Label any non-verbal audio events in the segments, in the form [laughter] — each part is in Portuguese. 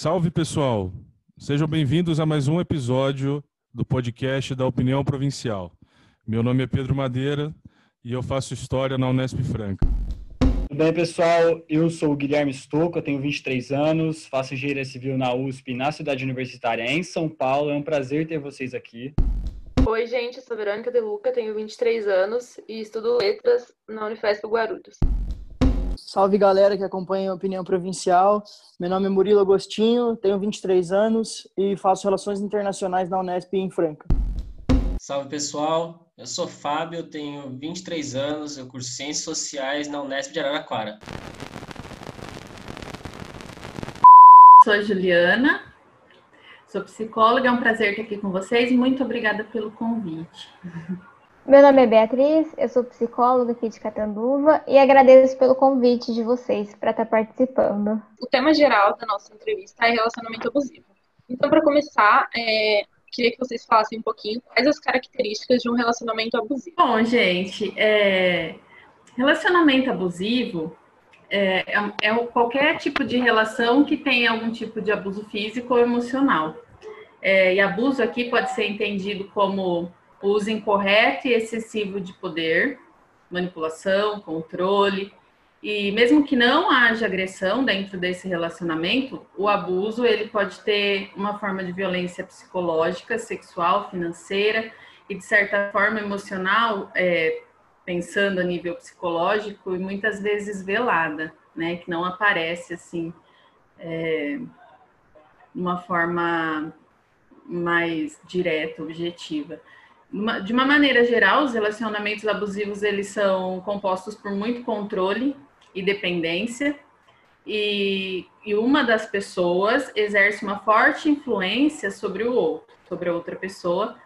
Salve pessoal, sejam bem-vindos a mais um episódio do podcast da Opinião Provincial. Meu nome é Pedro Madeira e eu faço história na Unesp Franca. Tudo bem, pessoal? Eu sou o Guilherme Stocco, eu tenho 23 anos, faço engenharia civil na USP, na cidade universitária em São Paulo. É um prazer ter vocês aqui. Oi, gente, eu sou Verônica De Luca, tenho 23 anos e estudo letras na Unifesp Guarulhos. Salve galera que acompanha a Opinião Provincial. Meu nome é Murilo Agostinho, tenho 23 anos e faço Relações Internacionais na Unesp em Franca. Salve pessoal, eu sou Fábio, tenho 23 anos, eu curso Ciências Sociais na Unesp de Araraquara. Sou a Juliana, sou psicóloga, é um prazer estar aqui com vocês. Muito obrigada pelo convite. Meu nome é Beatriz, eu sou psicóloga aqui de Catanduva e agradeço pelo convite de vocês para estar participando. O tema geral da nossa entrevista é relacionamento abusivo. Então, para começar, é, queria que vocês falassem um pouquinho quais as características de um relacionamento abusivo. Bom, gente, é... relacionamento abusivo é, é, é qualquer tipo de relação que tenha algum tipo de abuso físico ou emocional. É, e abuso aqui pode ser entendido como uso incorreto e excessivo de poder, manipulação, controle. E mesmo que não haja agressão dentro desse relacionamento, o abuso ele pode ter uma forma de violência psicológica, sexual, financeira e de certa forma emocional, é, pensando a nível psicológico e muitas vezes velada, né, que não aparece assim, é, uma forma mais direta, objetiva de uma maneira geral, os relacionamentos abusivos eles são compostos por muito controle e dependência, e, e uma das pessoas exerce uma forte influência sobre o outro, sobre a outra pessoa,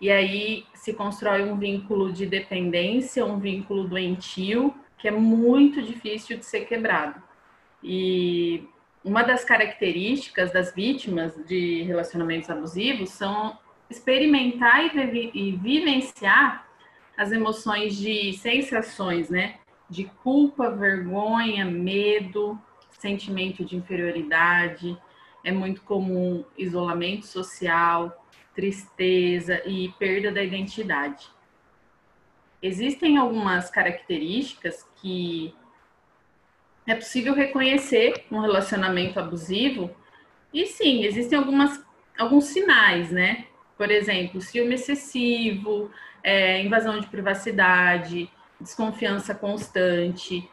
e aí se constrói um vínculo de dependência, um vínculo doentio, que é muito difícil de ser quebrado. E uma das características das vítimas de relacionamentos abusivos são experimentar e, e vivenciar as emoções de sensações, né? De culpa, vergonha, medo, sentimento de inferioridade. É muito comum isolamento social, tristeza e perda da identidade. Existem algumas características que é possível reconhecer um relacionamento abusivo e sim, existem algumas, alguns sinais, né? Por exemplo, ciúme excessivo, é, invasão de privacidade, desconfiança constante,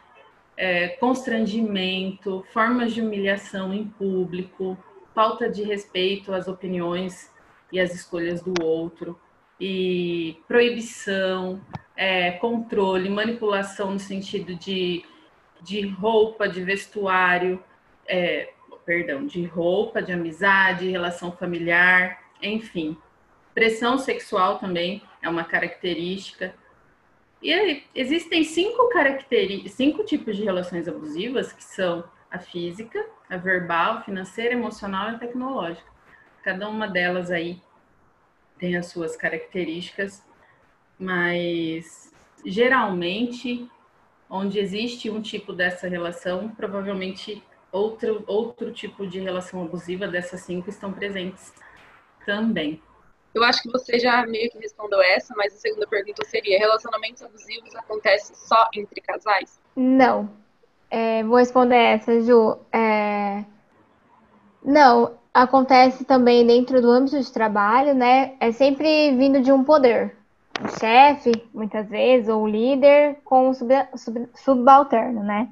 é, constrangimento, formas de humilhação em público, falta de respeito às opiniões e às escolhas do outro, e proibição, é, controle, manipulação no sentido de, de roupa, de vestuário, é, perdão, de roupa, de amizade, relação familiar, enfim. Pressão sexual também é uma característica. E existem cinco cinco tipos de relações abusivas, que são a física, a verbal, financeira, emocional e tecnológica. Cada uma delas aí tem as suas características, mas geralmente onde existe um tipo dessa relação, provavelmente outro, outro tipo de relação abusiva dessas cinco estão presentes também. Eu acho que você já meio que respondeu essa, mas a segunda pergunta seria: relacionamentos abusivos acontecem só entre casais? Não. É, vou responder essa, Ju. É... Não, acontece também dentro do âmbito de trabalho, né? É sempre vindo de um poder. O chefe, muitas vezes, ou o líder com o sub, sub, subalterno, né?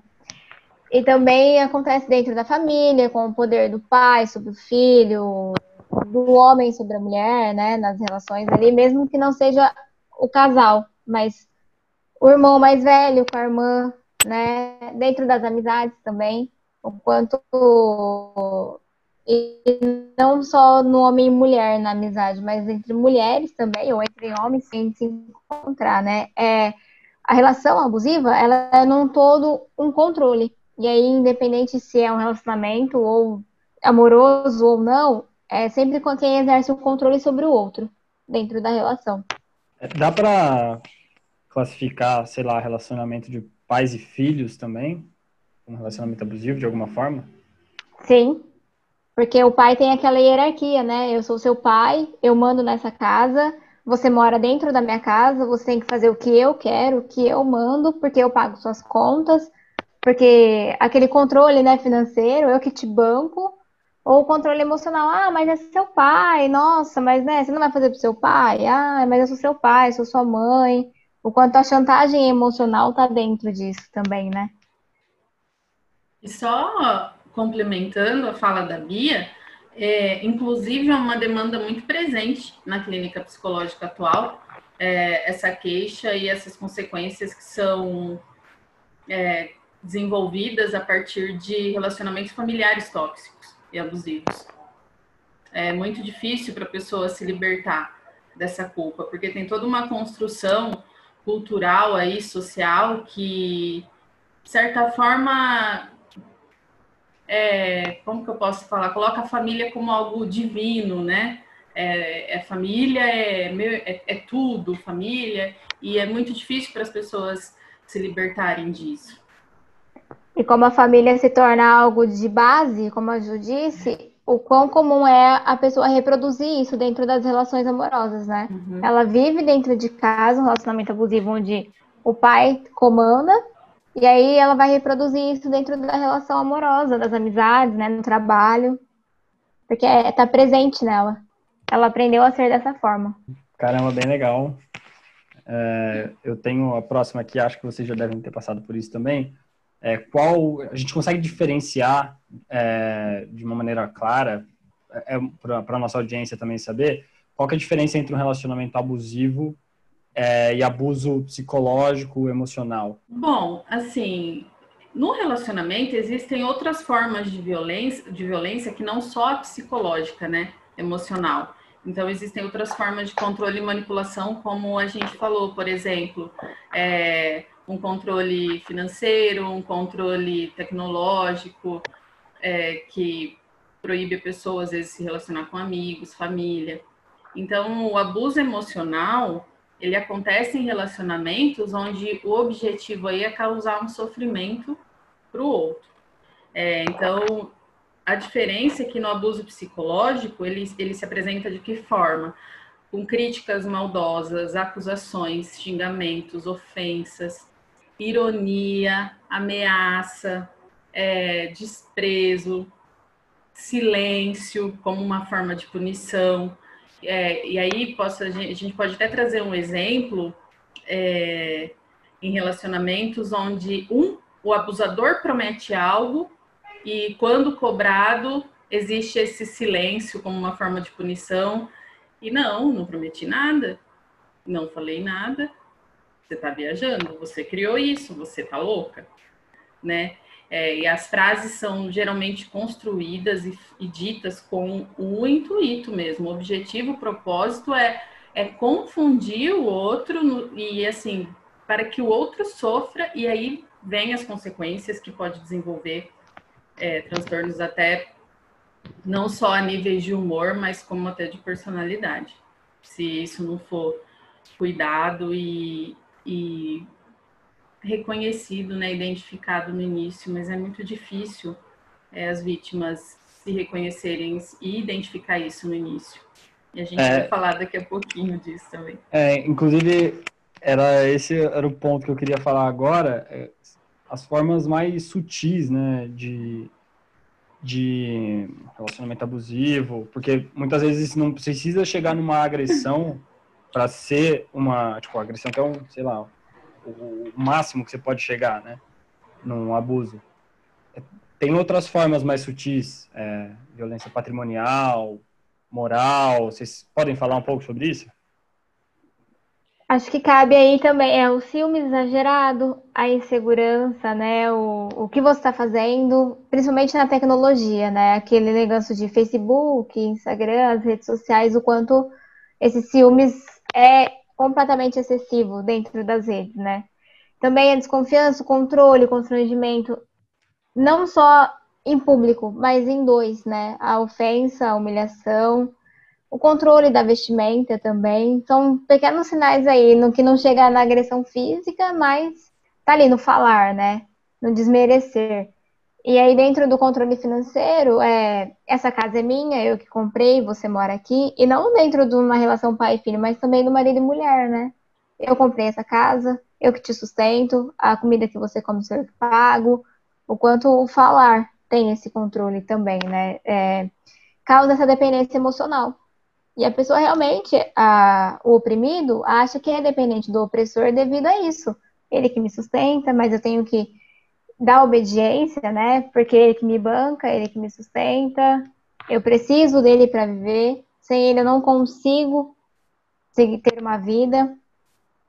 E também acontece dentro da família, com o poder do pai sobre o filho, do homem sobre a mulher, né, nas relações ali, mesmo que não seja o casal, mas o irmão mais velho com a irmã, né, dentro das amizades também, o quanto e não só no homem e mulher na amizade, mas entre mulheres também, ou entre homens, sem se encontrar, né, é, a relação abusiva, ela é num todo um controle, e aí, independente se é um relacionamento ou amoroso ou não, é sempre com quem exerce o controle sobre o outro dentro da relação. É, dá para classificar, sei lá, relacionamento de pais e filhos também? Um relacionamento abusivo de alguma forma? Sim. Porque o pai tem aquela hierarquia, né? Eu sou seu pai, eu mando nessa casa, você mora dentro da minha casa, você tem que fazer o que eu quero, o que eu mando, porque eu pago suas contas, porque aquele controle, né, financeiro, eu que te banco, ou o controle emocional, ah, mas é seu pai, nossa, mas né, você não vai fazer pro seu pai? Ah, mas eu sou seu pai, sou sua mãe. O quanto a chantagem emocional tá dentro disso também, né? E só complementando a fala da Bia, é, inclusive é uma demanda muito presente na clínica psicológica atual, é, essa queixa e essas consequências que são é, desenvolvidas a partir de relacionamentos familiares tóxicos e abusivos. É muito difícil para a pessoa se libertar dessa culpa, porque tem toda uma construção cultural aí, social, que, de certa forma, é, como que eu posso falar? Coloca a família como algo divino, né? É, é família, é, meu, é, é tudo, família, e é muito difícil para as pessoas se libertarem disso. E como a família se torna algo de base, como a Ju disse, o quão comum é a pessoa reproduzir isso dentro das relações amorosas, né? Uhum. Ela vive dentro de casa, um relacionamento abusivo onde o pai comanda e aí ela vai reproduzir isso dentro da relação amorosa, das amizades, né, no trabalho, porque é, tá presente nela. Ela aprendeu a ser dessa forma. Caramba, bem legal. É, eu tenho a próxima aqui, acho que vocês já devem ter passado por isso também. É, qual a gente consegue diferenciar é, de uma maneira clara é, para a nossa audiência também saber qual é a diferença entre um relacionamento abusivo é, e abuso psicológico, emocional? Bom, assim, no relacionamento existem outras formas de violência, de violência que não só a psicológica, né, emocional. Então existem outras formas de controle e manipulação, como a gente falou, por exemplo, é, um controle financeiro, um controle tecnológico, é, que proíbe a pessoa às vezes se relacionar com amigos, família. Então o abuso emocional ele acontece em relacionamentos onde o objetivo aí é causar um sofrimento para o outro. É, então, a diferença é que no abuso psicológico, ele, ele se apresenta de que forma? Com críticas maldosas, acusações, xingamentos, ofensas, ironia, ameaça, é, desprezo, silêncio como uma forma de punição. É, e aí posso, a, gente, a gente pode até trazer um exemplo é, em relacionamentos onde um, o abusador promete algo e quando cobrado existe esse silêncio como uma forma de punição e não, não prometi nada, não falei nada, você está viajando, você criou isso, você está louca, né? É, e as frases são geralmente construídas e, e, ditas com o intuito mesmo. O objetivo, o propósito é, é confundir o outro no, e, assim, para que o outro sofra e aí vem as consequências que pode desenvolver é, transtornos até não só a níveis de humor, mas como até de personalidade. Se isso não for cuidado e, e reconhecido, né, identificado no início, mas é muito difícil é, as vítimas se reconhecerem e identificar isso no início. E a gente é, vai falar daqui a pouquinho disso também. É, inclusive, era esse era o ponto que eu queria falar agora, é, as formas mais sutis, né, de, de relacionamento abusivo, porque muitas vezes não precisa chegar numa agressão para ser uma, tipo, agressão que é um, sei lá, o máximo que você pode chegar, né? Num abuso. Tem outras formas mais sutis, é, violência patrimonial, moral. Vocês podem falar um pouco sobre isso? Acho que cabe aí também é o ciúme exagerado, a insegurança, né? O, o que você está fazendo, principalmente na tecnologia, né? Aquele negócio de Facebook, Instagram, as redes sociais, o quanto esses ciúmes é completamente excessivo dentro das redes, né? Também a desconfiança, o controle, o constrangimento, não só em público, mas em dois, né? A ofensa, a humilhação, o controle da vestimenta também. São pequenos sinais aí, no que não chega na agressão física, mas tá ali no falar, né? No desmerecer. E aí, dentro do controle financeiro, é, essa casa é minha, eu que comprei, você mora aqui. E não dentro de uma relação pai e filho, mas também do marido e mulher, né? Eu comprei essa casa, eu que te sustento, a comida que você come sou eu que pago. O quanto o falar tem esse controle também, né? É, causa essa dependência emocional. E a pessoa realmente, a, o oprimido, acha que é dependente do opressor devido a isso. Ele que me sustenta, mas eu tenho que dar obediência, né? Porque ele que me banca, ele que me sustenta. Eu preciso dele para viver. Sem ele eu não consigo ter uma vida,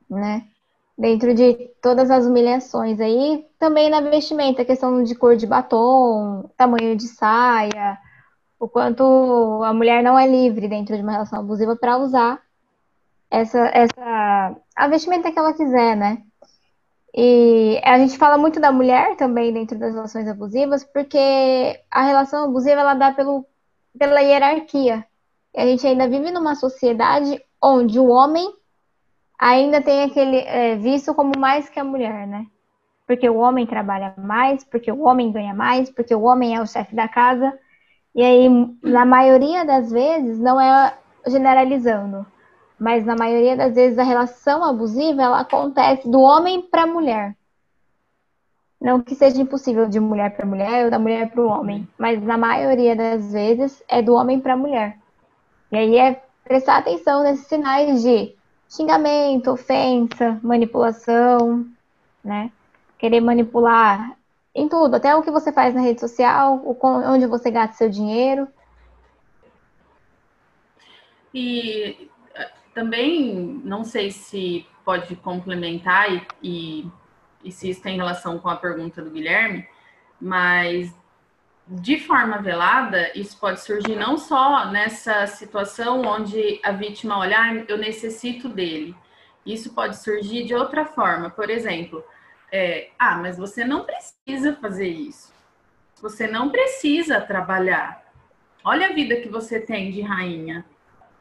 né? Dentro de todas as humilhações aí, também na vestimenta, questão de cor de batom, tamanho de saia, o quanto a mulher não é livre dentro de uma relação abusiva para usar essa, essa a vestimenta que ela quiser, né? E a gente fala muito da mulher também dentro das relações abusivas, porque a relação abusiva ela dá pelo, pela hierarquia. E a gente ainda vive numa sociedade onde o homem ainda tem aquele é, visto como mais que a mulher, né? Porque o homem trabalha mais, porque o homem ganha mais, porque o homem é o chefe da casa. E aí, na maioria das vezes, não é generalizando, mas na maioria das vezes a relação abusiva ela acontece do homem para a mulher. Não que seja impossível de mulher para mulher ou da mulher para o homem, mas na maioria das vezes é do homem para a mulher. E aí é prestar atenção nesses sinais de xingamento, ofensa, manipulação, né? Querer manipular em tudo, até o que você faz na rede social, onde você gasta seu dinheiro. E também, não sei se pode complementar e, e, e se isso tem relação com a pergunta do Guilherme, mas de forma velada, isso pode surgir não só nessa situação onde a vítima olha, ah, eu necessito dele. Isso pode surgir de outra forma. Por exemplo, é, ah, mas você não precisa fazer isso. Você não precisa trabalhar. Olha a vida que você tem de rainha.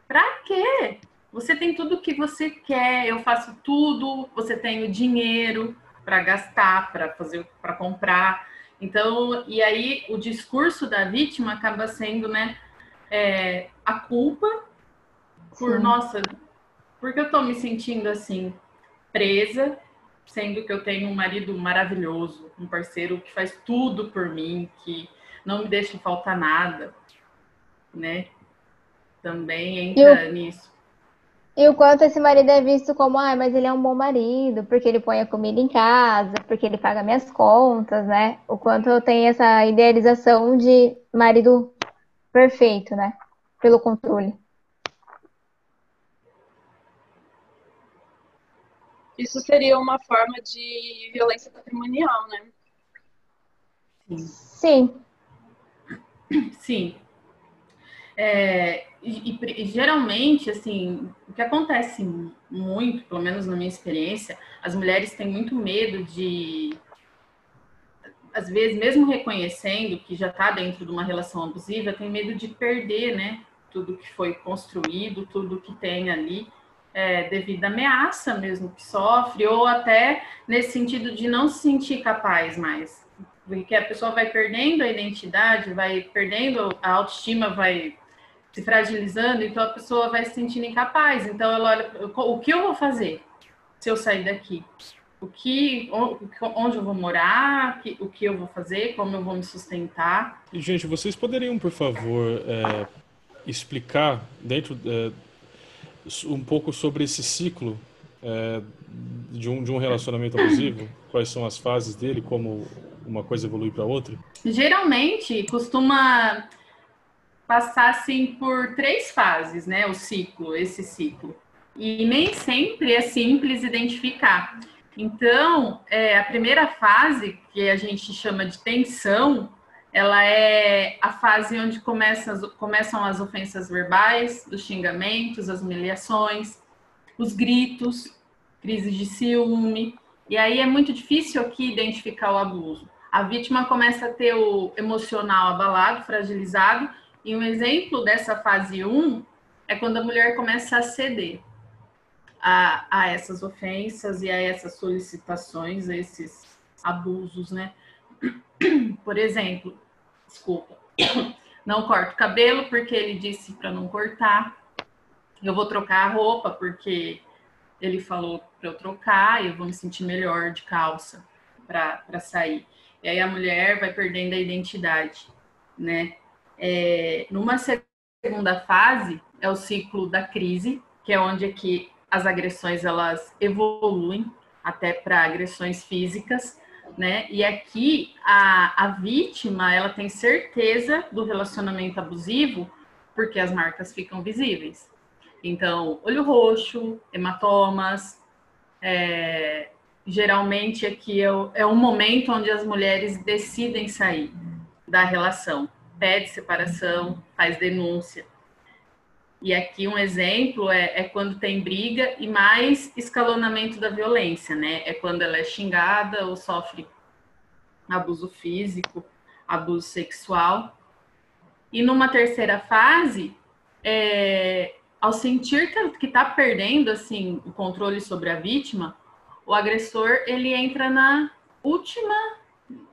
Pra quê? Você tem tudo o que você quer, eu faço tudo, você tem o dinheiro para gastar, para fazer, para comprar. Então, e aí o discurso da vítima acaba sendo, né, é, a culpa por, Sim. nossa, porque eu tô me sentindo assim, presa, sendo que eu tenho um marido maravilhoso, um parceiro que faz tudo por mim, que não me deixa faltar nada, né? Também entra eu, nisso. E o quanto esse marido é visto como, ah, mas ele é um bom marido, porque ele põe a comida em casa, porque ele paga minhas contas, né? O quanto eu tenho essa idealização de marido perfeito, né? Pelo controle. Isso seria uma forma de violência patrimonial, né? Sim. Sim. É, e, e, geralmente, assim, o que acontece muito, pelo menos na minha experiência, as mulheres têm muito medo de, às vezes, mesmo reconhecendo que já está dentro de uma relação abusiva, tem medo de perder, né? Tudo que foi construído, tudo que tem ali, é, devido à ameaça mesmo que sofre, ou até nesse sentido de não se sentir capaz mais. Porque a pessoa vai perdendo a identidade, vai perdendo a autoestima, vai se fragilizando, então a pessoa vai se sentindo incapaz. Então ela olha, o que eu vou fazer se eu sair daqui? O que, onde eu vou morar, o que eu vou fazer, como eu vou me sustentar. Gente, vocês poderiam, por favor, é, explicar dentro é, um pouco sobre esse ciclo é, de, um, de um relacionamento abusivo? Quais são as fases dele, como uma coisa evolui para outra? Geralmente costuma passar assim por três fases, né? O ciclo, esse ciclo. E nem sempre é simples identificar. Então, é, a primeira fase, que a gente chama de tensão, ela é a fase onde começam, começam as ofensas verbais, os xingamentos, as humilhações, os gritos, crises de ciúme. E aí é muito difícil aqui identificar o abuso. A vítima começa a ter o emocional abalado, fragilizado, e um exemplo dessa fase 1 é quando a mulher começa a ceder a, a essas ofensas e a essas solicitações, a esses abusos, né? [clears throat] Por exemplo, desculpa, [coughs] não corto o cabelo porque ele disse para não cortar. Eu vou trocar a roupa porque ele falou para eu trocar eu vou me sentir melhor de calça para sair. E aí a mulher vai perdendo a identidade, né? É, numa segunda fase é o ciclo da crise, que é onde é que as agressões elas evoluem até para agressões físicas, né? E aqui a, a vítima ela tem certeza do relacionamento abusivo porque as marcas ficam visíveis. Então, olho roxo, hematomas, é, geralmente aqui é, o, é um momento onde as mulheres decidem sair da relação, pede separação, faz denúncia. E aqui um exemplo é, é, quando tem briga e mais escalonamento da violência, né? É quando ela é xingada ou sofre abuso físico, abuso sexual. E numa terceira fase, é, ao sentir que está perdendo assim o controle sobre a vítima, o agressor ele entra na última,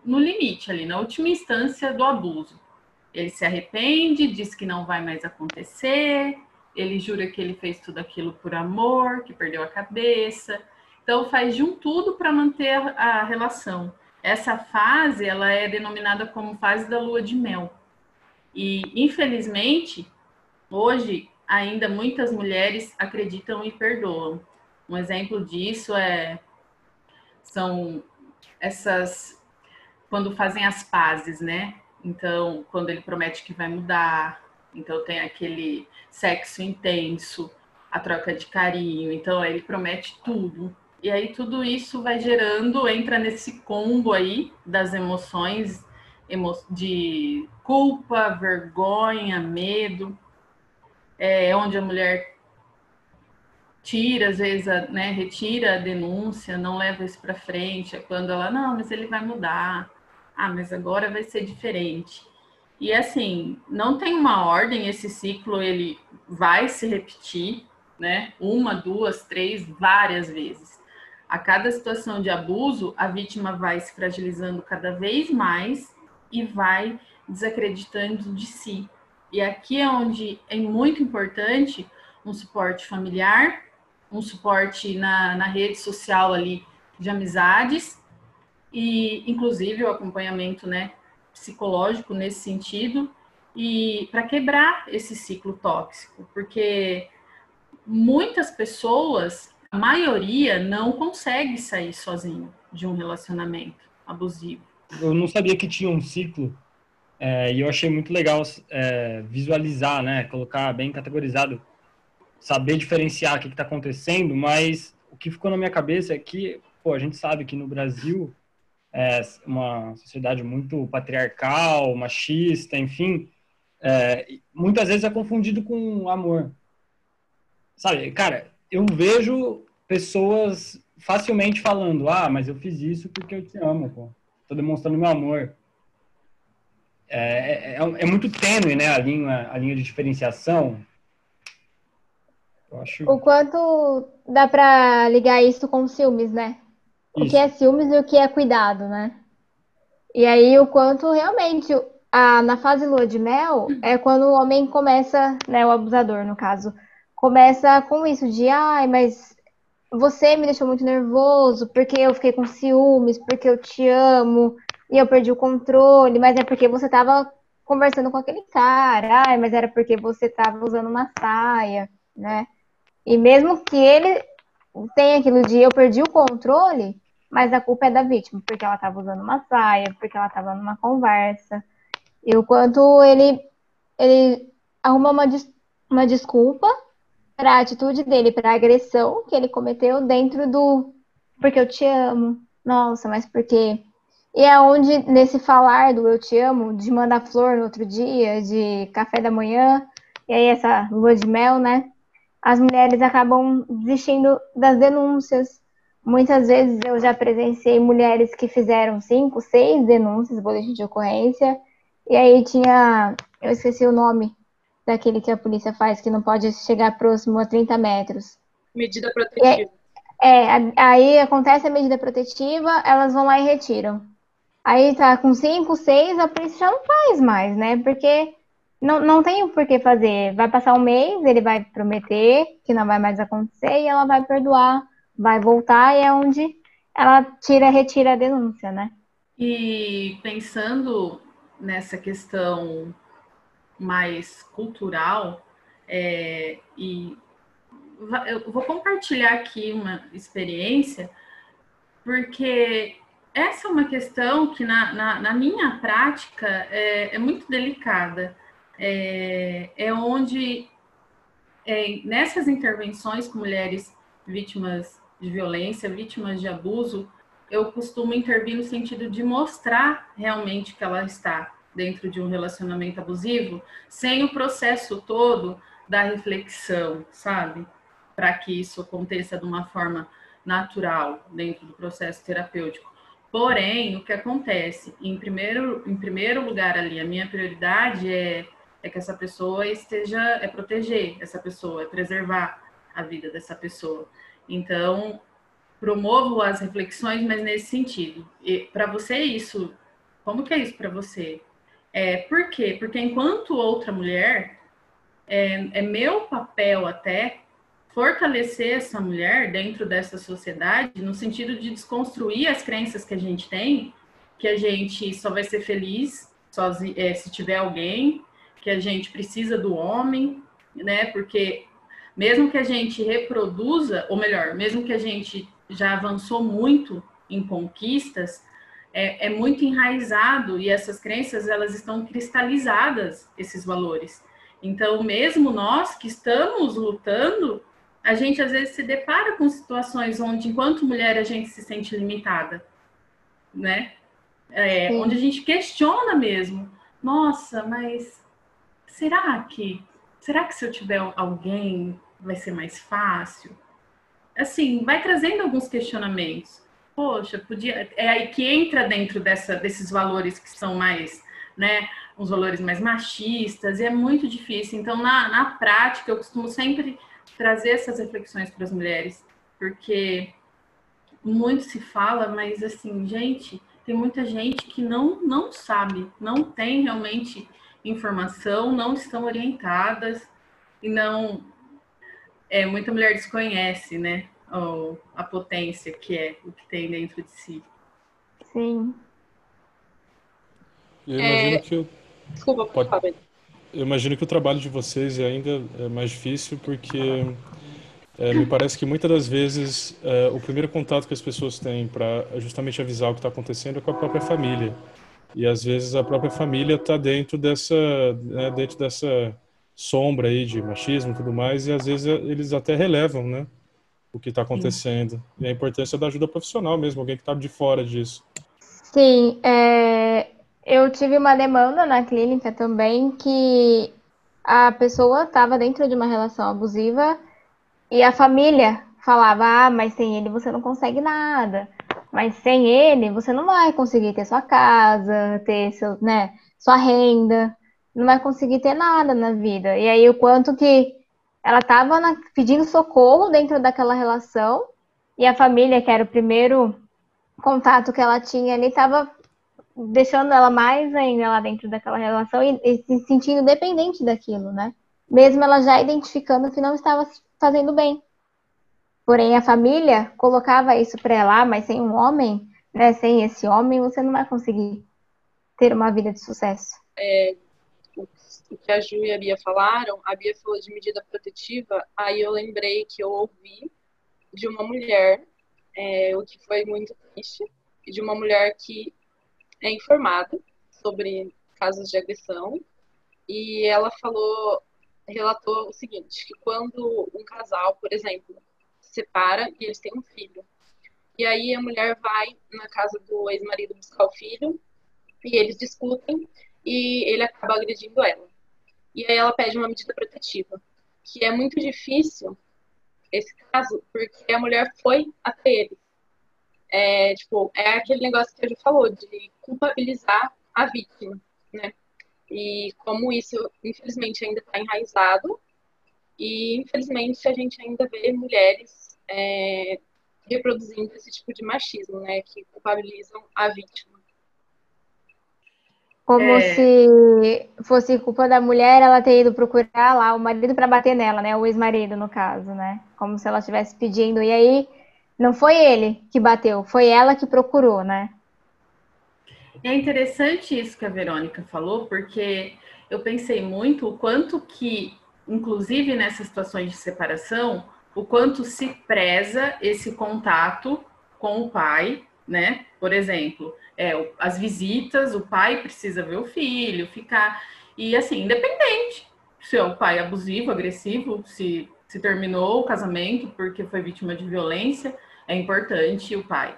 no limite ali, na última instância do abuso. Ele se arrepende, diz que não vai mais acontecer, ele jura que ele fez tudo aquilo por amor, que perdeu a cabeça. Então faz de um tudo para manter a, a relação. Essa fase ela é denominada como fase da lua de mel. E infelizmente, hoje ainda muitas mulheres acreditam e perdoam. Um exemplo disso é são essas quando fazem as pazes, né? Então, quando ele promete que vai mudar, então tem aquele sexo intenso, a troca de carinho, então ele promete tudo. E aí tudo isso vai gerando, entra nesse combo aí das emoções de culpa, vergonha, medo, é, onde a mulher tira, às vezes, a, né, retira a denúncia, não leva isso para frente, é quando ela, não, mas ele vai mudar, ah, mas agora vai ser diferente. E assim, não tem uma ordem, esse ciclo ele vai se repetir, né? Uma, duas, três, várias vezes. A cada situação de abuso, a vítima vai se fragilizando cada vez mais e vai desacreditando de si. E aqui é onde é muito importante um suporte familiar, um suporte na, na rede social ali de amizades e inclusive o acompanhamento né, psicológico nesse sentido e para quebrar esse ciclo tóxico, porque muitas pessoas, a maioria, não consegue sair sozinho de um relacionamento abusivo. Eu não sabia que tinha um ciclo é, e eu achei muito legal é, visualizar, né, colocar bem categorizado saber diferenciar o que está acontecendo, mas o que ficou na minha cabeça é que, pô, a gente sabe que no Brasil é uma sociedade muito patriarcal, machista, enfim, é, muitas vezes é confundido com amor. Sabe, cara, eu vejo pessoas facilmente falando, ah, mas eu fiz isso porque eu te amo, pô. Tô demonstrando meu amor. É, é, é, é muito tênue, né, a linha, a linha de diferenciação Acho... O quanto dá para ligar isso com ciúmes, né? Isso. O que é ciúmes e o que é cuidado, né? E aí o quanto realmente a, na fase lua de mel é quando o homem começa, né, o abusador no caso, começa com isso de ai, mas você me deixou muito nervoso porque eu fiquei com ciúmes, porque eu te amo e eu perdi o controle, mas é porque você tava conversando com aquele cara, ai, mas era porque você tava usando uma saia, né? E mesmo que ele tenha aquilo de eu perdi o controle, mas a culpa é da vítima, porque ela estava usando uma saia, porque ela estava numa conversa. E o quanto ele, ele arruma uma, uma desculpa para a atitude dele, para a agressão que ele cometeu dentro do porque eu te amo. Nossa, mas por quê? E é onde, nesse falar do eu te amo, de mandar flor no outro dia, de café da manhã, e aí essa lua de mel, né? As mulheres acabam desistindo das denúncias. Muitas vezes eu já presenciei mulheres que fizeram cinco, seis denúncias, boletim de ocorrência, e aí tinha, eu esqueci o nome daquele que a polícia faz, que não pode chegar próximo a 30 metros. Medida protetiva. É, é, aí acontece a medida protetiva, elas vão lá e retiram. Aí tá com cinco, seis, a polícia já não faz mais, né? Porque não, não tem o porquê fazer. Vai passar um mês, ele vai prometer que não vai mais acontecer e ela vai perdoar, vai voltar e é onde ela tira, retira a denúncia, né? E pensando nessa questão mais cultural, é, e eu vou compartilhar aqui uma experiência, porque essa é uma questão que, na, na, na minha prática, é, é muito delicada. É, é onde, é, nessas intervenções com mulheres vítimas de violência, vítimas de abuso, eu costumo intervir no sentido de mostrar realmente que ela está dentro de um relacionamento abusivo, sem o processo todo da reflexão, sabe? Para que isso aconteça de uma forma natural dentro do processo terapêutico. Porém, o que acontece? Em primeiro, em primeiro lugar ali, a minha prioridade é, é que essa pessoa esteja, é proteger essa pessoa, é preservar a vida dessa pessoa. Então, promovo as reflexões, mas nesse sentido. Para você isso, como que é isso para você? É, por quê? Porque enquanto outra mulher, é, é meu papel até fortalecer essa mulher dentro dessa sociedade, no sentido de desconstruir as crenças que a gente tem, que a gente só vai ser feliz sozinho, é, se tiver alguém, que a gente precisa do homem, né? Porque mesmo que a gente reproduza, ou melhor, mesmo que a gente já avançou muito em conquistas, é, é muito enraizado e essas crenças elas estão cristalizadas, esses valores. Então, mesmo nós que estamos lutando, a gente às vezes se depara com situações onde, enquanto mulher, a gente se sente limitada, né? É, onde a gente questiona mesmo. Nossa, mas será que será que se eu tiver alguém vai ser mais fácil? Assim, vai trazendo alguns questionamentos. Poxa, podia. É aí que entra dentro dessa, desses valores que são mais, né? Uns valores mais machistas, e é muito difícil. Então, na, na prática, eu costumo sempre trazer essas reflexões para as mulheres, porque muito se fala, mas assim, gente, tem muita gente que não, não sabe, não tem realmente informação, não estão orientadas e não. É, muita mulher desconhece, né? a potência que é o que tem dentro de si. Sim. Eu imagino é... que. Eu... Desculpa, pode... Falar. Eu imagino que o trabalho de vocês é ainda é mais difícil porque é, me parece que muitas das vezes é, o primeiro contato que as pessoas têm para justamente avisar o que está acontecendo é com a própria família e às vezes a própria família está dentro dessa né, dentro dessa sombra aí de machismo e tudo mais e às vezes eles até relevam né o que está acontecendo Sim. e a importância da ajuda profissional mesmo alguém que está de fora disso Sim, é, eu tive uma demanda na clínica também que a pessoa estava dentro de uma relação abusiva e a família falava: ah, mas sem ele você não consegue nada. Mas sem ele você não vai conseguir ter sua casa, ter seu, né, sua renda, não vai conseguir ter nada na vida. E aí o quanto que ela estava pedindo socorro dentro daquela relação e a família, que era o primeiro contato que ela tinha ali, estava deixando ela mais ainda lá dentro daquela relação e, e, se sentindo dependente daquilo, né? Mesmo ela já identificando que não estava fazendo bem. Porém, a família colocava isso para ela, ah, mas sem um homem, né? Sem esse homem, você não vai conseguir ter uma vida de sucesso. É, o que a Ju e a Bia falaram, a Bia falou de medida protetiva, aí eu lembrei que eu ouvi de uma mulher, é, o que foi muito triste, de uma mulher que é informada sobre casos de agressão e ela falou, relatou o seguinte, que quando um casal, por exemplo, se separa e eles têm um filho, e aí a mulher vai na casa do ex-marido buscar o filho e eles discutem e ele acaba agredindo ela. E aí ela pede uma medida protetiva, que é muito difícil esse caso, porque a mulher foi até ele é, tipo, é aquele negócio que a gente falou, de culpabilizar a vítima, né? E como isso, infelizmente, ainda está enraizado, e infelizmente a gente ainda vê mulheres é, reproduzindo esse tipo de machismo, né? Que culpabilizam a vítima. Como É. se fosse culpa da mulher ela ter ido procurar lá o marido para bater nela, né? O ex-marido, no caso, né? Como se ela estivesse pedindo. E aí, não foi ele que bateu, foi ela que procurou, né? É interessante isso que a Verônica falou, porque eu pensei muito o quanto que, inclusive nessas situações de separação, o quanto se preza esse contato com o pai, né? Por exemplo, é, as visitas, o pai precisa ver o filho, ficar. E assim, independente se é o pai abusivo, agressivo, se, se terminou o casamento porque foi vítima de violência, é importante o pai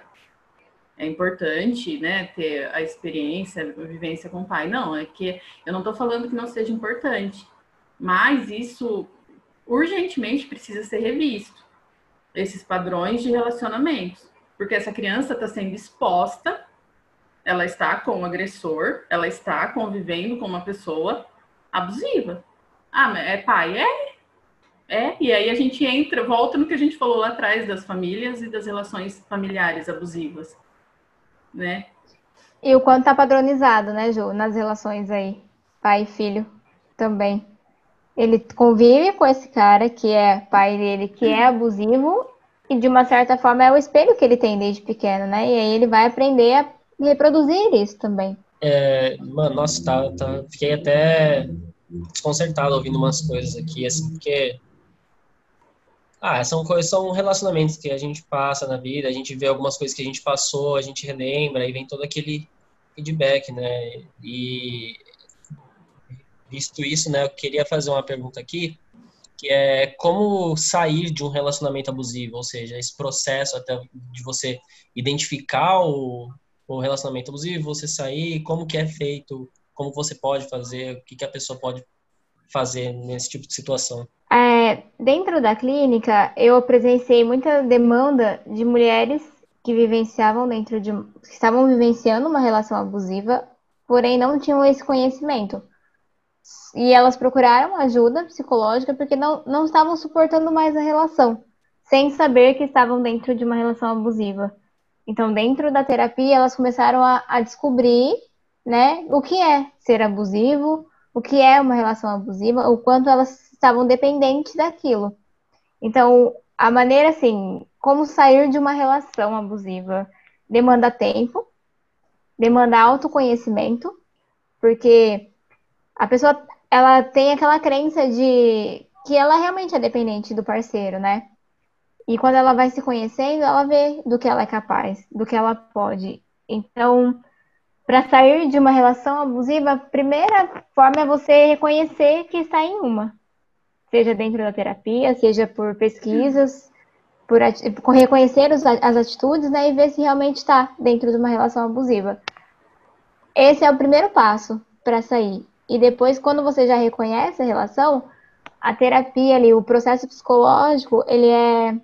é importante, né, ter a experiência, a vivência com o pai. Não, é que eu não estou falando que não seja importante, mas isso urgentemente precisa ser revisto. Esses padrões de relacionamentos, porque essa criança está sendo exposta, ela está com o agressor, ela está convivendo com uma pessoa abusiva. Ah, é pai? É. É, e aí a gente entra, volta no que a gente falou lá atrás das famílias e das relações familiares abusivas né? E o quanto tá padronizado, né, Ju, nas relações aí, pai e filho também. Ele convive com esse cara que é pai dele, que é abusivo, e de uma certa forma é o espelho que ele tem desde pequeno, né? E aí ele vai aprender a reproduzir isso também. É, mano, nossa, tá, tá, fiquei até desconcertado ouvindo umas coisas aqui, assim, porque. Ah, são coisas, são relacionamentos que a gente passa na vida, a gente vê algumas coisas que a gente passou, a gente relembra, e vem todo aquele feedback, né? E visto isso, né, eu queria fazer uma pergunta aqui, que é como sair de um relacionamento abusivo, ou seja, esse processo até de você identificar o, o relacionamento abusivo, você sair, como que é feito, como você pode fazer, o que, que a pessoa pode fazer nesse tipo de situação. É, dentro da clínica, eu presenciei muita demanda de mulheres que vivenciavam dentro de, que estavam vivenciando uma relação abusiva, porém não tinham esse conhecimento. E elas procuraram ajuda psicológica porque não, não estavam suportando mais a relação, sem saber que estavam dentro de uma relação abusiva. Então, dentro da terapia, elas começaram a, a descobrir, né, o que é ser abusivo, o que é uma relação abusiva, o quanto elas estavam dependentes daquilo. Então, a maneira assim, como sair de uma relação abusiva demanda tempo, demanda autoconhecimento, porque a pessoa ela tem aquela crença de que ela realmente é dependente do parceiro, né? E quando ela vai se conhecendo, ela vê do que ela é capaz, do que ela pode. Então, para sair de uma relação abusiva, a primeira forma é você reconhecer que está em uma. Seja dentro da terapia, seja por pesquisas, por, reconhecer os- as atitudes né, e ver se realmente está dentro de uma relação abusiva. Esse é o primeiro passo para sair. E depois, quando você já reconhece a relação, a terapia ali, o processo psicológico, ele é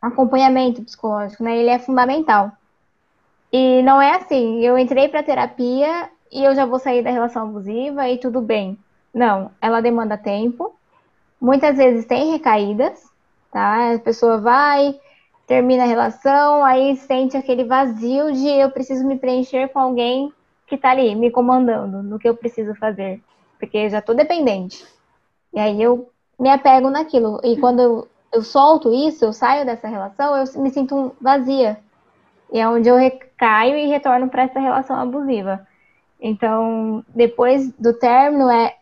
acompanhamento psicológico, né? Ele é fundamental. E não é assim, eu entrei para terapia e eu já vou sair da relação abusiva e tudo bem. Não, ela demanda tempo. Muitas vezes tem recaídas, tá? A pessoa vai, termina a relação, aí sente aquele vazio de eu preciso me preencher com alguém que tá ali me comandando no que eu preciso fazer, porque eu já tô dependente. E aí eu me apego naquilo. E quando eu, eu solto isso, eu saio dessa relação, eu me sinto vazia. E é onde eu recaio e retorno para essa relação abusiva. Então, depois do término, é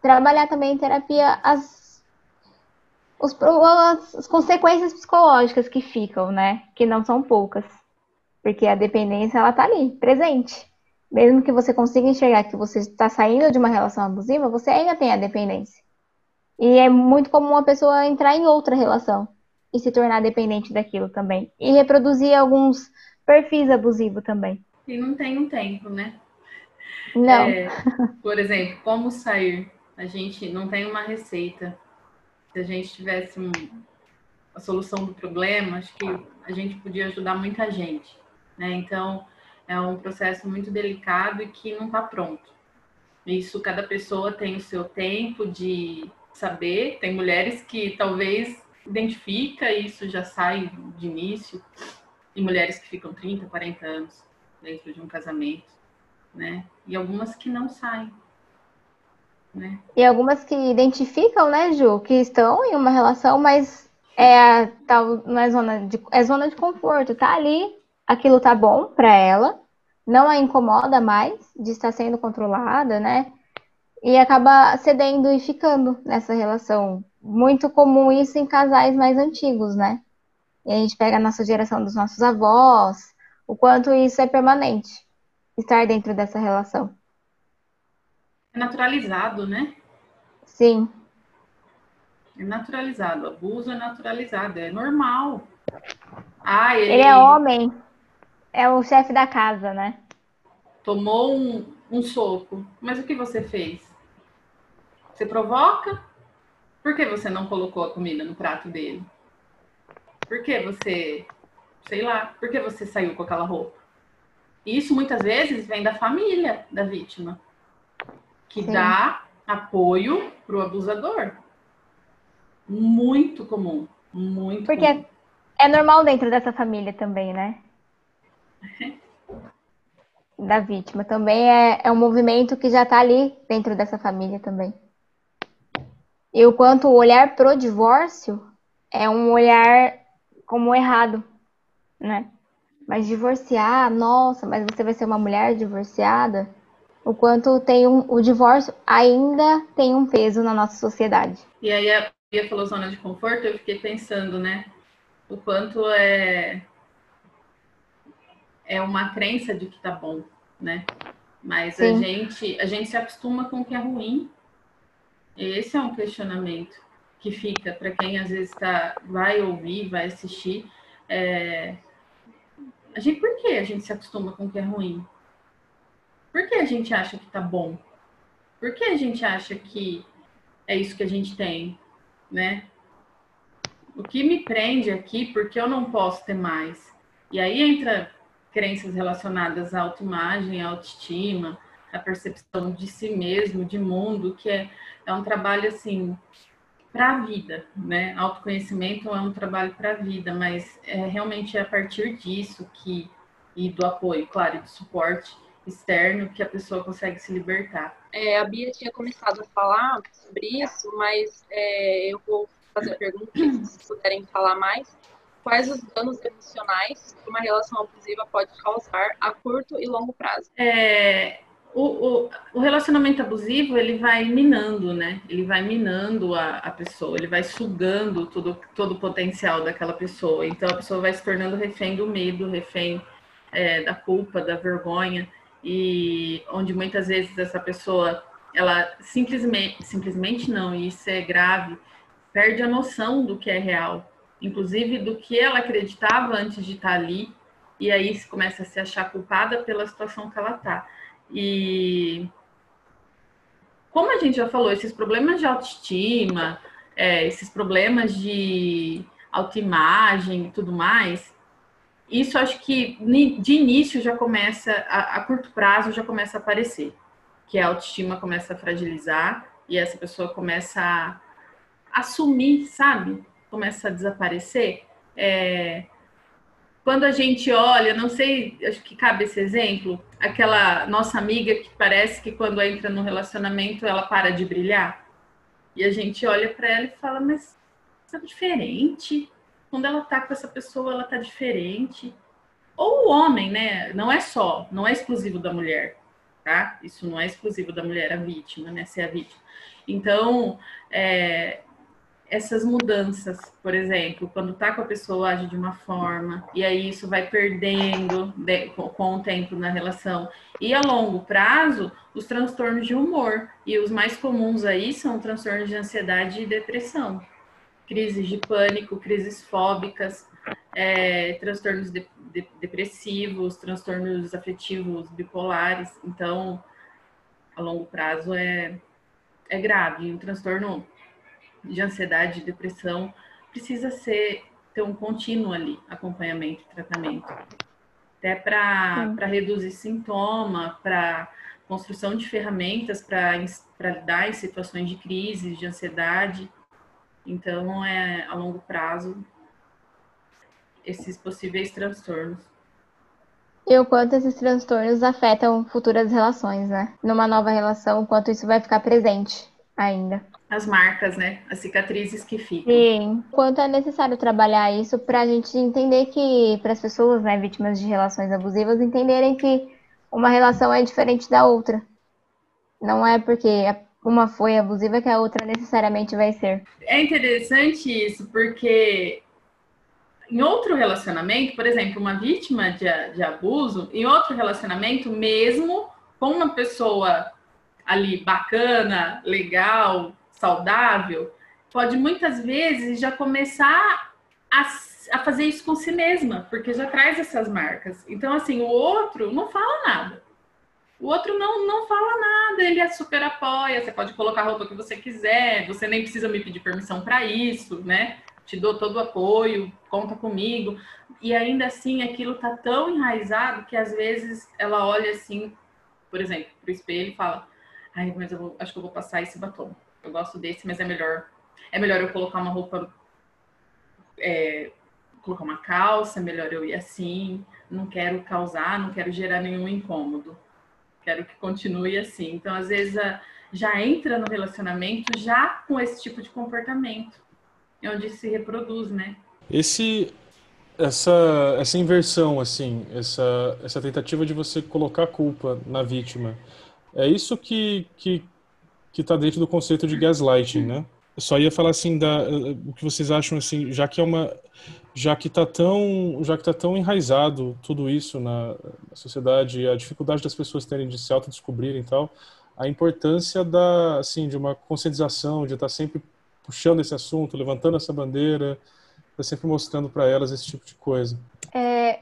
trabalhar também em terapia as, os, as, as consequências psicológicas que ficam, né? Que não são poucas. Porque a dependência, ela tá ali, presente. Mesmo que você consiga enxergar que você está saindo de uma relação abusiva, você ainda tem a dependência. E é muito comum a pessoa entrar em outra relação e se tornar dependente daquilo também. E reproduzir alguns perfis abusivos também. E não tem um tempo, né? Não. É, por exemplo, como sair? A gente não tem uma receita. Se a gente tivesse um- a solução do problema, acho que a gente podia ajudar muita gente. Né? Então, é um processo muito delicado e que não está pronto. Isso, cada pessoa tem o seu tempo de saber. Tem mulheres que talvez identifica isso já sai de início. E mulheres que ficam 30, 40 anos dentro de um casamento. né? E algumas que não saem. Né? E algumas que identificam, né, Ju, que estão em uma relação, mas é tal, não é zona de, é zona de conforto, tá ali, aquilo tá bom para ela, não a incomoda mais de estar sendo controlada, né? E acaba cedendo e ficando nessa relação. Muito comum isso em casais mais antigos, né? E a gente pega a nossa geração dos nossos avós, o quanto isso é permanente, estar dentro dessa relação. É naturalizado, né? Sim. É naturalizado. Abuso é naturalizado, é normal. Ah, ele, Ele é homem, é o chefe da casa, né? tomou um, um soco. Mas o que você fez? Você provoca? Por que você não colocou a comida no prato dele? Por que você, sei lá, por que você saiu com aquela roupa? Isso muitas vezes vem da família da vítima, que Sim. dá apoio pro abusador. Muito comum, muito Porque comum. é normal dentro dessa família também, né? [laughs] Da vítima. Também é, é um movimento que já tá ali dentro dessa família também. E o quanto o olhar pro divórcio é um olhar como errado, né? Mas divorciar, nossa, mas você vai ser uma mulher divorciada? O quanto tem um, o divórcio ainda tem um peso na nossa sociedade. E aí a Bia falou zona de conforto, eu fiquei pensando, né? O quanto é é uma crença de que tá bom, né? Mas a gente a gente se acostuma com o que é ruim. Esse é um questionamento que fica para quem às vezes tá vai ouvir, vai assistir. É... A gente por que a gente se acostuma com o que é ruim? Por que a gente acha que tá bom? Por que a gente acha que é isso que a gente tem, né? O que me prende aqui, porque eu não posso ter mais? E aí entra crenças relacionadas à autoimagem, à autoestima, à percepção de si mesmo, de mundo, que é, é um trabalho assim para a vida, né? Autoconhecimento é um trabalho para a vida, mas é realmente a partir disso que e do apoio, claro, e do suporte externo que a pessoa consegue se libertar. É, a Bia tinha começado a falar sobre isso, mas é, eu vou fazer a pergunta, se vocês puderem falar mais. Quais os danos emocionais que uma relação abusiva pode causar a curto e longo prazo? É, o, o, o relacionamento abusivo, ele vai minando, né? Ele vai minando a, a pessoa, ele vai sugando todo, todo o potencial daquela pessoa. Então, a pessoa vai se tornando refém do medo, refém é, da culpa, da vergonha, e onde muitas vezes essa pessoa, ela simplesmente, simplesmente não, e isso é grave, perde a noção do que é real, inclusive do que ela acreditava antes de estar ali, e aí começa a se achar culpada pela situação que ela está. E como a gente já falou, esses problemas de autoestima, é, esses problemas de autoimagem e tudo mais, isso acho que de início já começa, a, a, curto prazo já começa a aparecer, que a autoestima começa a fragilizar e essa pessoa começa a assumir, sabe? Começa a desaparecer. É, quando a gente olha, não sei, acho que cabe esse exemplo, aquela nossa amiga que parece que quando entra no relacionamento ela para de brilhar. E a gente olha para ela e fala, mas tá diferente. Quando ela tá com essa pessoa, ela tá diferente. Ou o homem, né? Não é só, não é exclusivo da mulher, tá? Isso não é exclusivo da mulher, a vítima, né? Ser a vítima. Então, é, essas mudanças, por exemplo, quando tá com a pessoa age de uma forma, e aí isso vai perdendo de, com, com o tempo na relação. E a longo prazo, os transtornos de humor. E os mais comuns aí são transtornos de ansiedade e depressão. Crises de pânico, crises fóbicas, é, transtornos de, de, depressivos, transtornos afetivos bipolares. Então, a longo prazo é, é grave. Um transtorno de ansiedade e depressão precisa ser ter um contínuo ali, acompanhamento e tratamento. Até para reduzir sintoma, para construção de ferramentas para lidar em situações de crise, de ansiedade. Então, é a longo prazo, esses possíveis transtornos. E o quanto esses transtornos afetam futuras relações, né? Numa nova relação, o quanto isso vai ficar presente ainda. As marcas, né? As cicatrizes que ficam. Sim. Quanto é necessário trabalhar isso para a gente entender que, para as pessoas, né, vítimas de relações abusivas, entenderem que uma relação é diferente da outra. Não é porque uma foi abusiva que a outra necessariamente vai ser. É interessante isso, porque em outro relacionamento, por exemplo, uma vítima de, de abuso, em outro relacionamento, mesmo com uma pessoa ali bacana, legal, saudável, pode muitas vezes já começar a, a fazer isso com si mesma, porque já traz essas marcas. Então, assim, o outro não fala nada. O outro não, não fala nada, ele é super apoia, você pode colocar a roupa que você quiser, você nem precisa me pedir permissão para isso, né? Te dou todo o apoio, conta comigo. E ainda assim, aquilo tá tão enraizado que às vezes ela olha assim, por exemplo, pro espelho e fala: Ai, mas eu vou, acho que eu vou passar esse batom. Eu gosto desse, mas é melhor. É melhor eu colocar uma roupa. É, colocar uma calça, é melhor eu ir assim. Não quero causar, não quero gerar nenhum incômodo quero que continue assim. Então, às vezes, já entra no relacionamento já com esse tipo de comportamento, é onde se reproduz, né? Esse, essa, essa inversão, assim, essa, essa tentativa de você colocar a culpa na vítima, é isso que que que está dentro do conceito de gaslighting, né? Eu só ia falar assim da o que vocês acham assim, já que é uma já que está tão já que tá tão enraizado tudo isso na, na, sociedade a dificuldade das pessoas terem de se autodescobrirem e tal a importância da assim de uma conscientização de estar tá sempre puxando esse assunto levantando essa bandeira tá sempre mostrando para elas esse tipo de coisa é,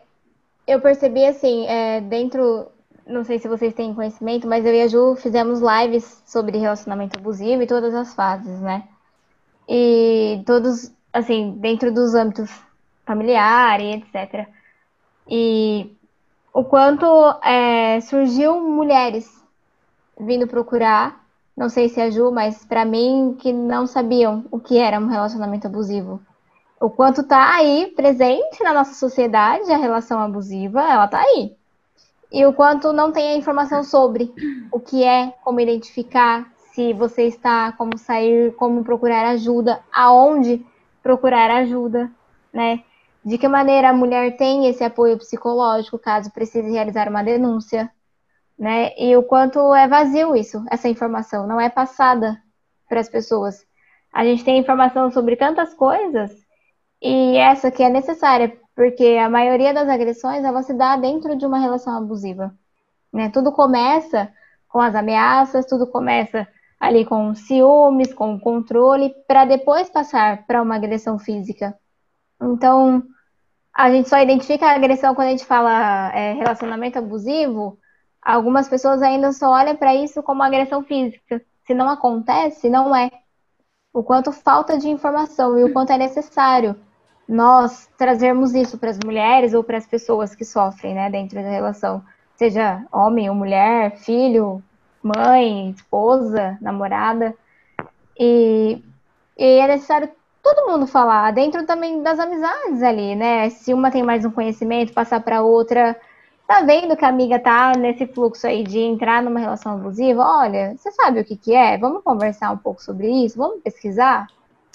eu percebi assim é, dentro não sei se vocês têm conhecimento mas eu e a Ju fizemos lives sobre relacionamento abusivo e todas as fases né e todos assim dentro dos âmbitos familiar etc. E o quanto é, surgiu mulheres vindo procurar, não sei se é a Ju, mas para mim que não sabiam o que era um relacionamento abusivo. O quanto tá aí presente na nossa sociedade a relação abusiva, ela tá aí. E o quanto não tem a informação sobre o que é, como identificar, se você está, como sair, como procurar ajuda, aonde procurar ajuda, né? De que maneira a mulher tem esse apoio psicológico caso precise realizar uma denúncia, né? E o quanto é vazio isso, essa informação, não é passada para as pessoas. A gente tem informação sobre tantas coisas e essa que é necessária, porque a maioria das agressões ela se dá dentro de uma relação abusiva. Né? Tudo começa com as ameaças, tudo começa ali com ciúmes, com controle, para depois passar para uma agressão física. Então, a gente só identifica a agressão quando a gente fala é, relacionamento abusivo. Algumas pessoas ainda só olham para isso como agressão física. Se não acontece, não é. O quanto falta de informação e o quanto é necessário nós trazermos isso para as mulheres ou para as pessoas que sofrem, né, dentro da relação, seja homem ou mulher, filho, mãe, esposa, namorada. E, e é necessário todo mundo falar, dentro também das amizades ali, né? Se uma tem mais um conhecimento, passar para outra. Tá vendo que a amiga tá nesse fluxo aí de entrar numa relação abusiva? Olha, você sabe o que que é? Vamos conversar um pouco sobre isso? Vamos pesquisar?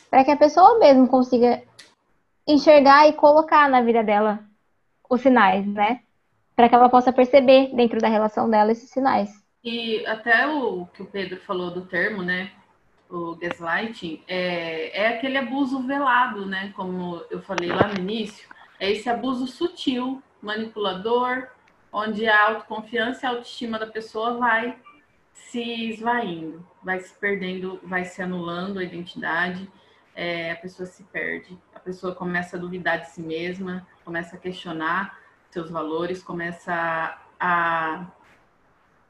Para que a pessoa mesmo consiga enxergar e colocar na vida dela os sinais, né? Para que ela possa perceber dentro da relação dela esses sinais. E até o que o Pedro falou do termo, né? o gaslighting, é, é aquele abuso velado, né? Como eu falei lá no início, é esse abuso sutil, manipulador, onde a autoconfiança e a autoestima da pessoa vai se esvaindo, vai se perdendo, vai se anulando a identidade, é, a pessoa se perde, a pessoa começa a duvidar de si mesma, começa a questionar seus valores, começa a, a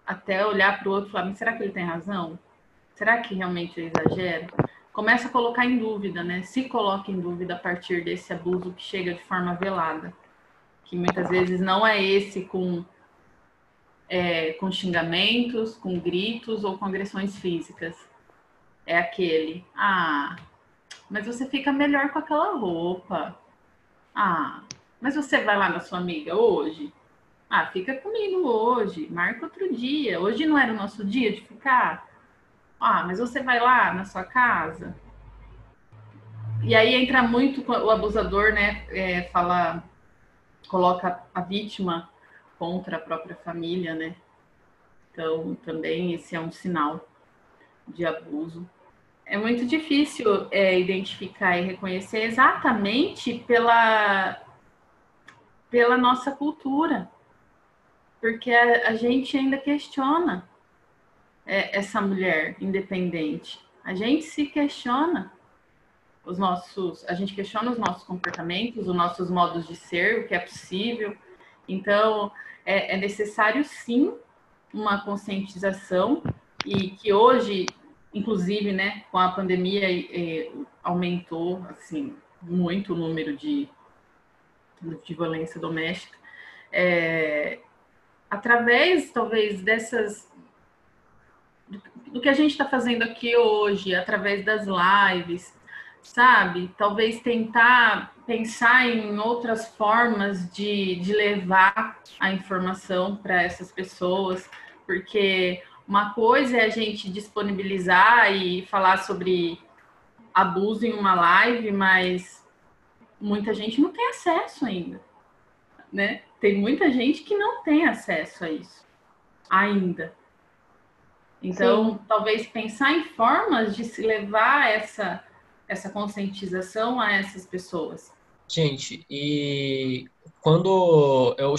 até olhar para o outro e falar, será que ele tem razão? será que realmente eu exagero? Começa a colocar em dúvida, né? Se coloca em dúvida a partir desse abuso que chega de forma velada, que muitas vezes não é esse com é, com xingamentos, com gritos ou com agressões físicas. É aquele, ah, mas você fica melhor com aquela roupa. Ah, mas você vai lá na sua amiga hoje? Ah, fica comigo hoje, marca outro dia. Hoje não era o nosso dia de ficar. Ah, mas você vai lá na sua casa. E aí entra muito o abusador, né? É, fala, coloca a vítima contra a própria família, né? Então, também esse é um sinal de abuso. É muito difícil é, identificar e reconhecer exatamente pela, pela nossa cultura, porque a, a gente ainda questiona é, essa mulher independente. A gente se questiona os nossos, a gente questiona os nossos comportamentos, os nossos modos de ser, o que é possível. Então, é, é necessário sim uma conscientização e que hoje, inclusive, né, com a pandemia, é, aumentou assim muito o número de, de violência doméstica. É, através, talvez, dessas do, do que a gente está fazendo aqui hoje, através das lives, sabe? Talvez tentar pensar em outras formas de, de levar a informação para essas pessoas, porque uma coisa é a gente disponibilizar e falar sobre abuso em uma live, mas muita gente não tem acesso ainda, né? Tem muita gente que não tem acesso a isso ainda. Então, Sim. talvez pensar em formas de se levar essa essa conscientização a essas pessoas. Gente, e quando eu,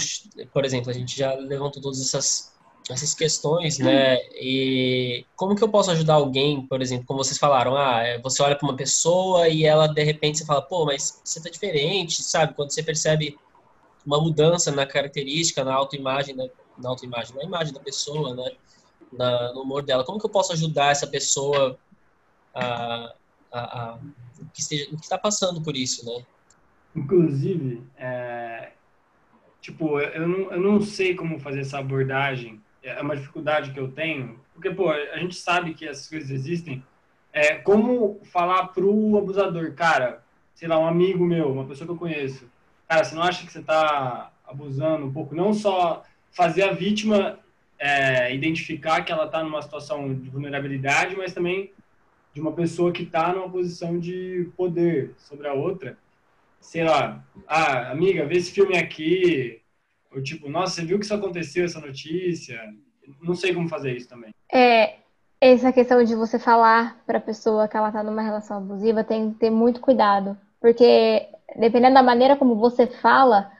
por exemplo, a gente já levantou todas essas essas questões, né? E como que eu posso ajudar alguém, por exemplo, como vocês falaram, ah, é, você olha para uma pessoa e ela de repente você fala, pô, mas você tá diferente, sabe? Quando você percebe uma mudança na característica, na autoimagem, na, na autoimagem, na imagem da pessoa, né? Na, no humor dela, como que eu posso ajudar essa pessoa a, a, a que, esteja, que está passando por isso, né? Inclusive, é, tipo, eu não, eu não sei como fazer essa abordagem, é uma dificuldade que eu tenho, porque, pô, a gente sabe que essas coisas existem, é, como falar pro abusador, cara, sei lá, um amigo meu, uma pessoa que eu conheço, cara, você não acha que você está abusando um pouco? Não só fazer a vítima é, identificar que ela está numa situação de vulnerabilidade, mas também de uma pessoa que está numa posição de poder sobre a outra. Sei lá, ah, amiga, vê esse filme aqui. Ou tipo, nossa, você viu que isso aconteceu, essa notícia? Não sei como fazer isso também. É, essa questão de você falar para a pessoa que ela está numa relação abusiva tem que ter muito cuidado. Porque dependendo da maneira como você fala,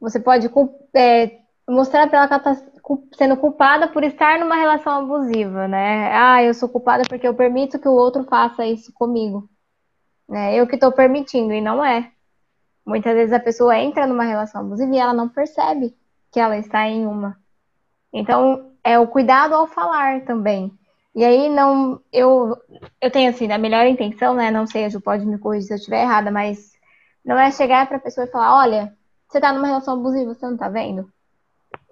você pode é, mostrar para ela que ela está sendo culpada por estar numa relação abusiva, né? Ah, eu sou culpada porque eu permito que o outro faça isso comigo. Né? Eu que estou permitindo, e não é. Muitas vezes a pessoa entra numa relação abusiva e ela não percebe que ela está em uma. Então, é o cuidado ao falar também. E aí, não, eu, eu tenho assim, a melhor intenção, né? Não sei, a Ju pode me corrigir se eu estiver errada, mas não é chegar para a pessoa e falar: olha, você está numa relação abusiva, você não está vendo?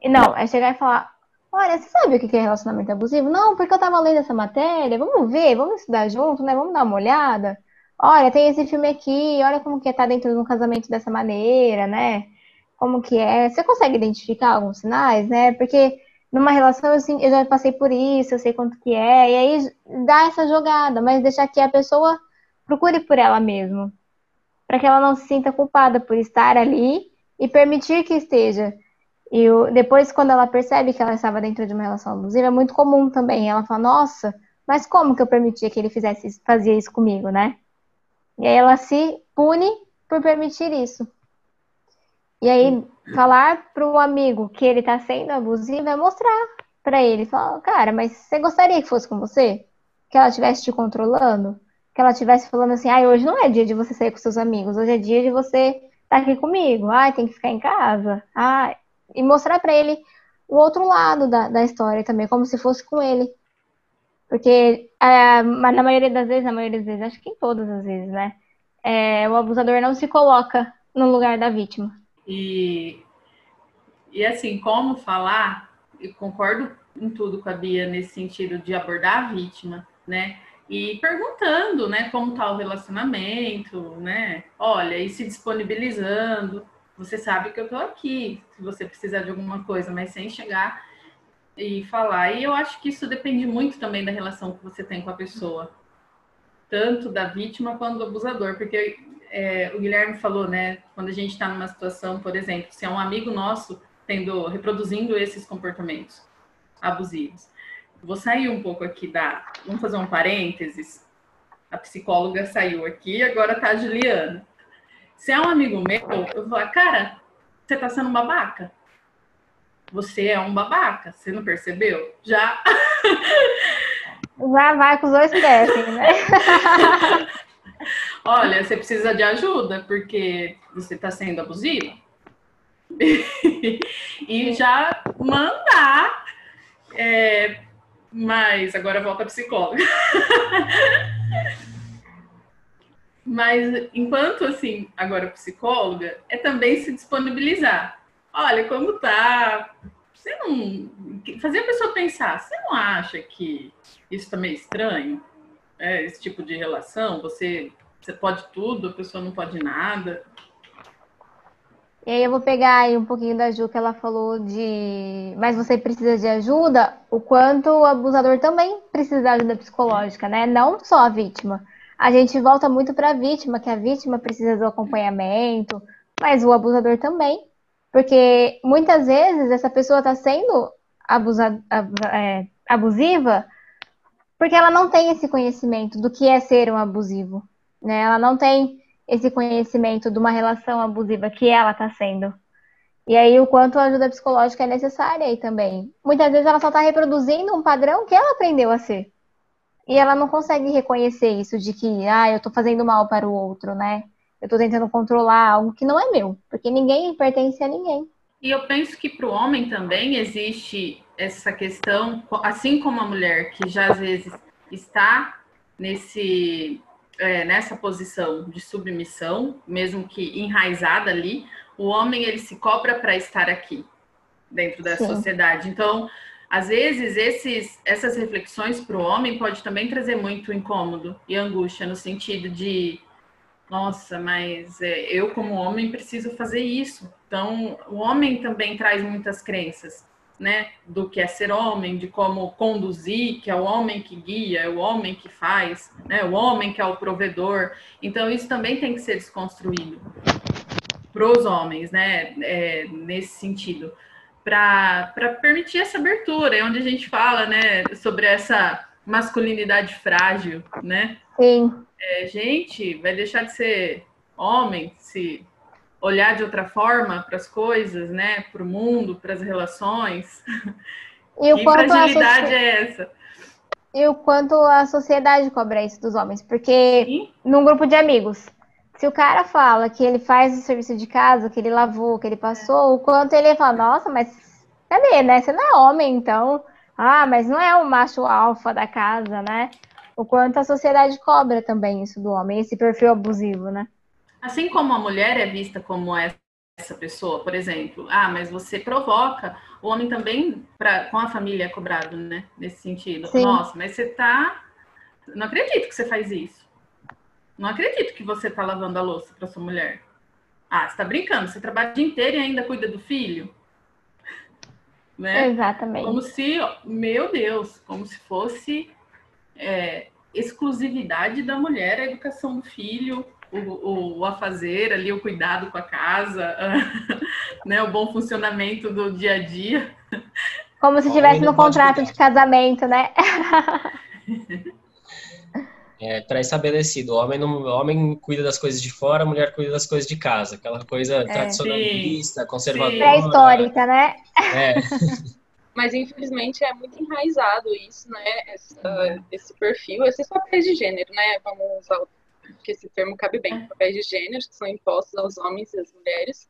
Não, é chegar e falar: Olha, você sabe o que é relacionamento abusivo? Não, porque eu tava lendo essa matéria, vamos ver, vamos estudar junto, né? Vamos dar uma olhada. Olha, tem esse filme aqui, olha como que é estar tá dentro de um casamento dessa maneira, né? Como que é. Você consegue identificar alguns sinais, né? Porque numa relação, assim, eu já passei por isso, eu sei quanto que é, e aí dá essa jogada, mas deixar que a pessoa procure por ela mesma, para que ela não se sinta culpada por estar ali e permitir que esteja. E depois, quando ela percebe que ela estava dentro de uma relação abusiva, é muito comum também. Ela fala, nossa, mas como que eu permitia que ele fizesse fazia isso comigo, né? E aí ela se pune por permitir isso. E aí, falar para o amigo que ele está sendo abusivo é mostrar para ele. Falar, cara, mas você gostaria que fosse com você? Que ela estivesse te controlando? Que ela estivesse falando assim, ah, hoje não é dia de você sair com seus amigos, hoje é dia de você estar tá aqui comigo. Ah, tem que ficar em casa. Ah, e mostrar para ele o outro lado da, da história também, como se fosse com ele. Porque é, na maioria das vezes, na maioria das vezes, acho que em todas as vezes, né? É, o abusador não se coloca no lugar da vítima. E, e assim, como falar, eu concordo em tudo com a Bia nesse sentido de abordar a vítima, né? E perguntando, né, como tá o relacionamento, né? Olha, e se disponibilizando você sabe que eu tô aqui, se você precisar de alguma coisa, mas sem chegar e falar. E eu acho que isso depende muito também da relação que você tem com a pessoa, tanto da vítima quanto do abusador, porque é, o Guilherme falou, né, quando a gente está numa situação, por exemplo, se é um amigo nosso tendo, reproduzindo esses comportamentos abusivos. Vou sair um pouco aqui da. Vamos fazer um parênteses. A psicóloga saiu aqui, agora tá a Juliana. Se é um amigo meu, eu vou falar, cara, você tá sendo babaca? Você é um babaca, você não percebeu? Já. [laughs] Já vai com os dois pés, né? [laughs] Olha, você precisa de ajuda, porque você está sendo abusivo. [laughs] e já mandar. É, mas agora volta a psicóloga. [laughs] mas enquanto assim, agora psicóloga, é também se disponibilizar. Olha, como tá? Você não. Fazer a pessoa pensar, você não acha que isso tá meio estranho? É, esse tipo de relação? Você, você pode tudo, a pessoa não pode nada. E aí eu vou pegar aí um pouquinho da Ju que ela falou de mas você precisa de ajuda, o quanto o abusador também precisa de ajuda psicológica, né? Não só a vítima. A gente volta muito para a vítima, que a vítima precisa do acompanhamento, mas o abusador também. Porque muitas vezes essa pessoa está sendo abusa, é, abusiva porque ela não tem esse conhecimento do que é ser um abusivo. Né? Ela não tem esse conhecimento de uma relação abusiva que ela está sendo. E aí, o quanto a ajuda psicológica é necessária aí também. Muitas vezes ela só está reproduzindo um padrão que ela aprendeu a ser. E ela não consegue reconhecer isso de que, ah, eu estou fazendo mal para o outro, né? Eu estou tentando controlar algo que não é meu, porque ninguém pertence a ninguém. E eu penso que para o homem também existe essa questão, assim como a mulher, que já às vezes está nesse é, nessa posição de submissão, mesmo que enraizada ali, o homem ele se cobra para estar aqui dentro da Sim. sociedade. Então, às vezes esses, essas reflexões para o homem pode também trazer muito incômodo e angústia no sentido de nossa, mas é, eu como homem preciso fazer isso. Então, o homem também traz muitas crenças né, do que é ser homem, de como conduzir, que é o homem que guia, é o homem que faz, né, o homem que é o provedor. Então, isso também tem que ser desconstruído para os homens, né, é, nesse sentido, para permitir essa abertura, é onde a gente fala, né, sobre essa masculinidade frágil, né? Sim. É, gente, vai deixar de ser homem se olhar de outra forma para as coisas, né? Para o mundo, para as relações. E o quanto fragilidade é essa? E o quanto a sociedade cobra isso dos homens. Porque Sim. num grupo de amigos, se o cara fala que ele faz o serviço de casa, que ele lavou, que ele passou, o quanto ele fala, nossa, mas cadê, né? Você não é homem, então. Ah, mas não é o macho alfa da casa, né? O quanto a sociedade cobra também isso do homem, esse perfil abusivo, né? Assim como a mulher é vista como essa pessoa, por exemplo, ah, mas você provoca, o homem também, pra, com a família, é cobrado, né? Nesse sentido. Sim. Nossa, mas você tá. Não acredito que você faz isso. Não acredito que você tá lavando a louça para sua mulher. Ah, você tá brincando, você trabalha o dia inteiro e ainda cuida do filho? [laughs] Né? Exatamente. Como se, meu Deus, como se fosse é, exclusividade da mulher a educação do filho, o, o, a fazer ali, o cuidado com a casa, [laughs] né, o bom funcionamento do dia a dia. Como se estivesse no contrato de casamento, né? [laughs] É pré-estabelecido. O homem, não, o homem cuida das coisas de fora, a mulher cuida das coisas de casa. Aquela coisa tradicionalista, conservadora. Pré-histórica, né? É. [laughs] Mas infelizmente é muito enraizado isso, né? Essa, esse perfil, esses papéis de gênero, né? Vamos usar que esse termo cabe bem, papéis de gênero que são impostos aos homens e às mulheres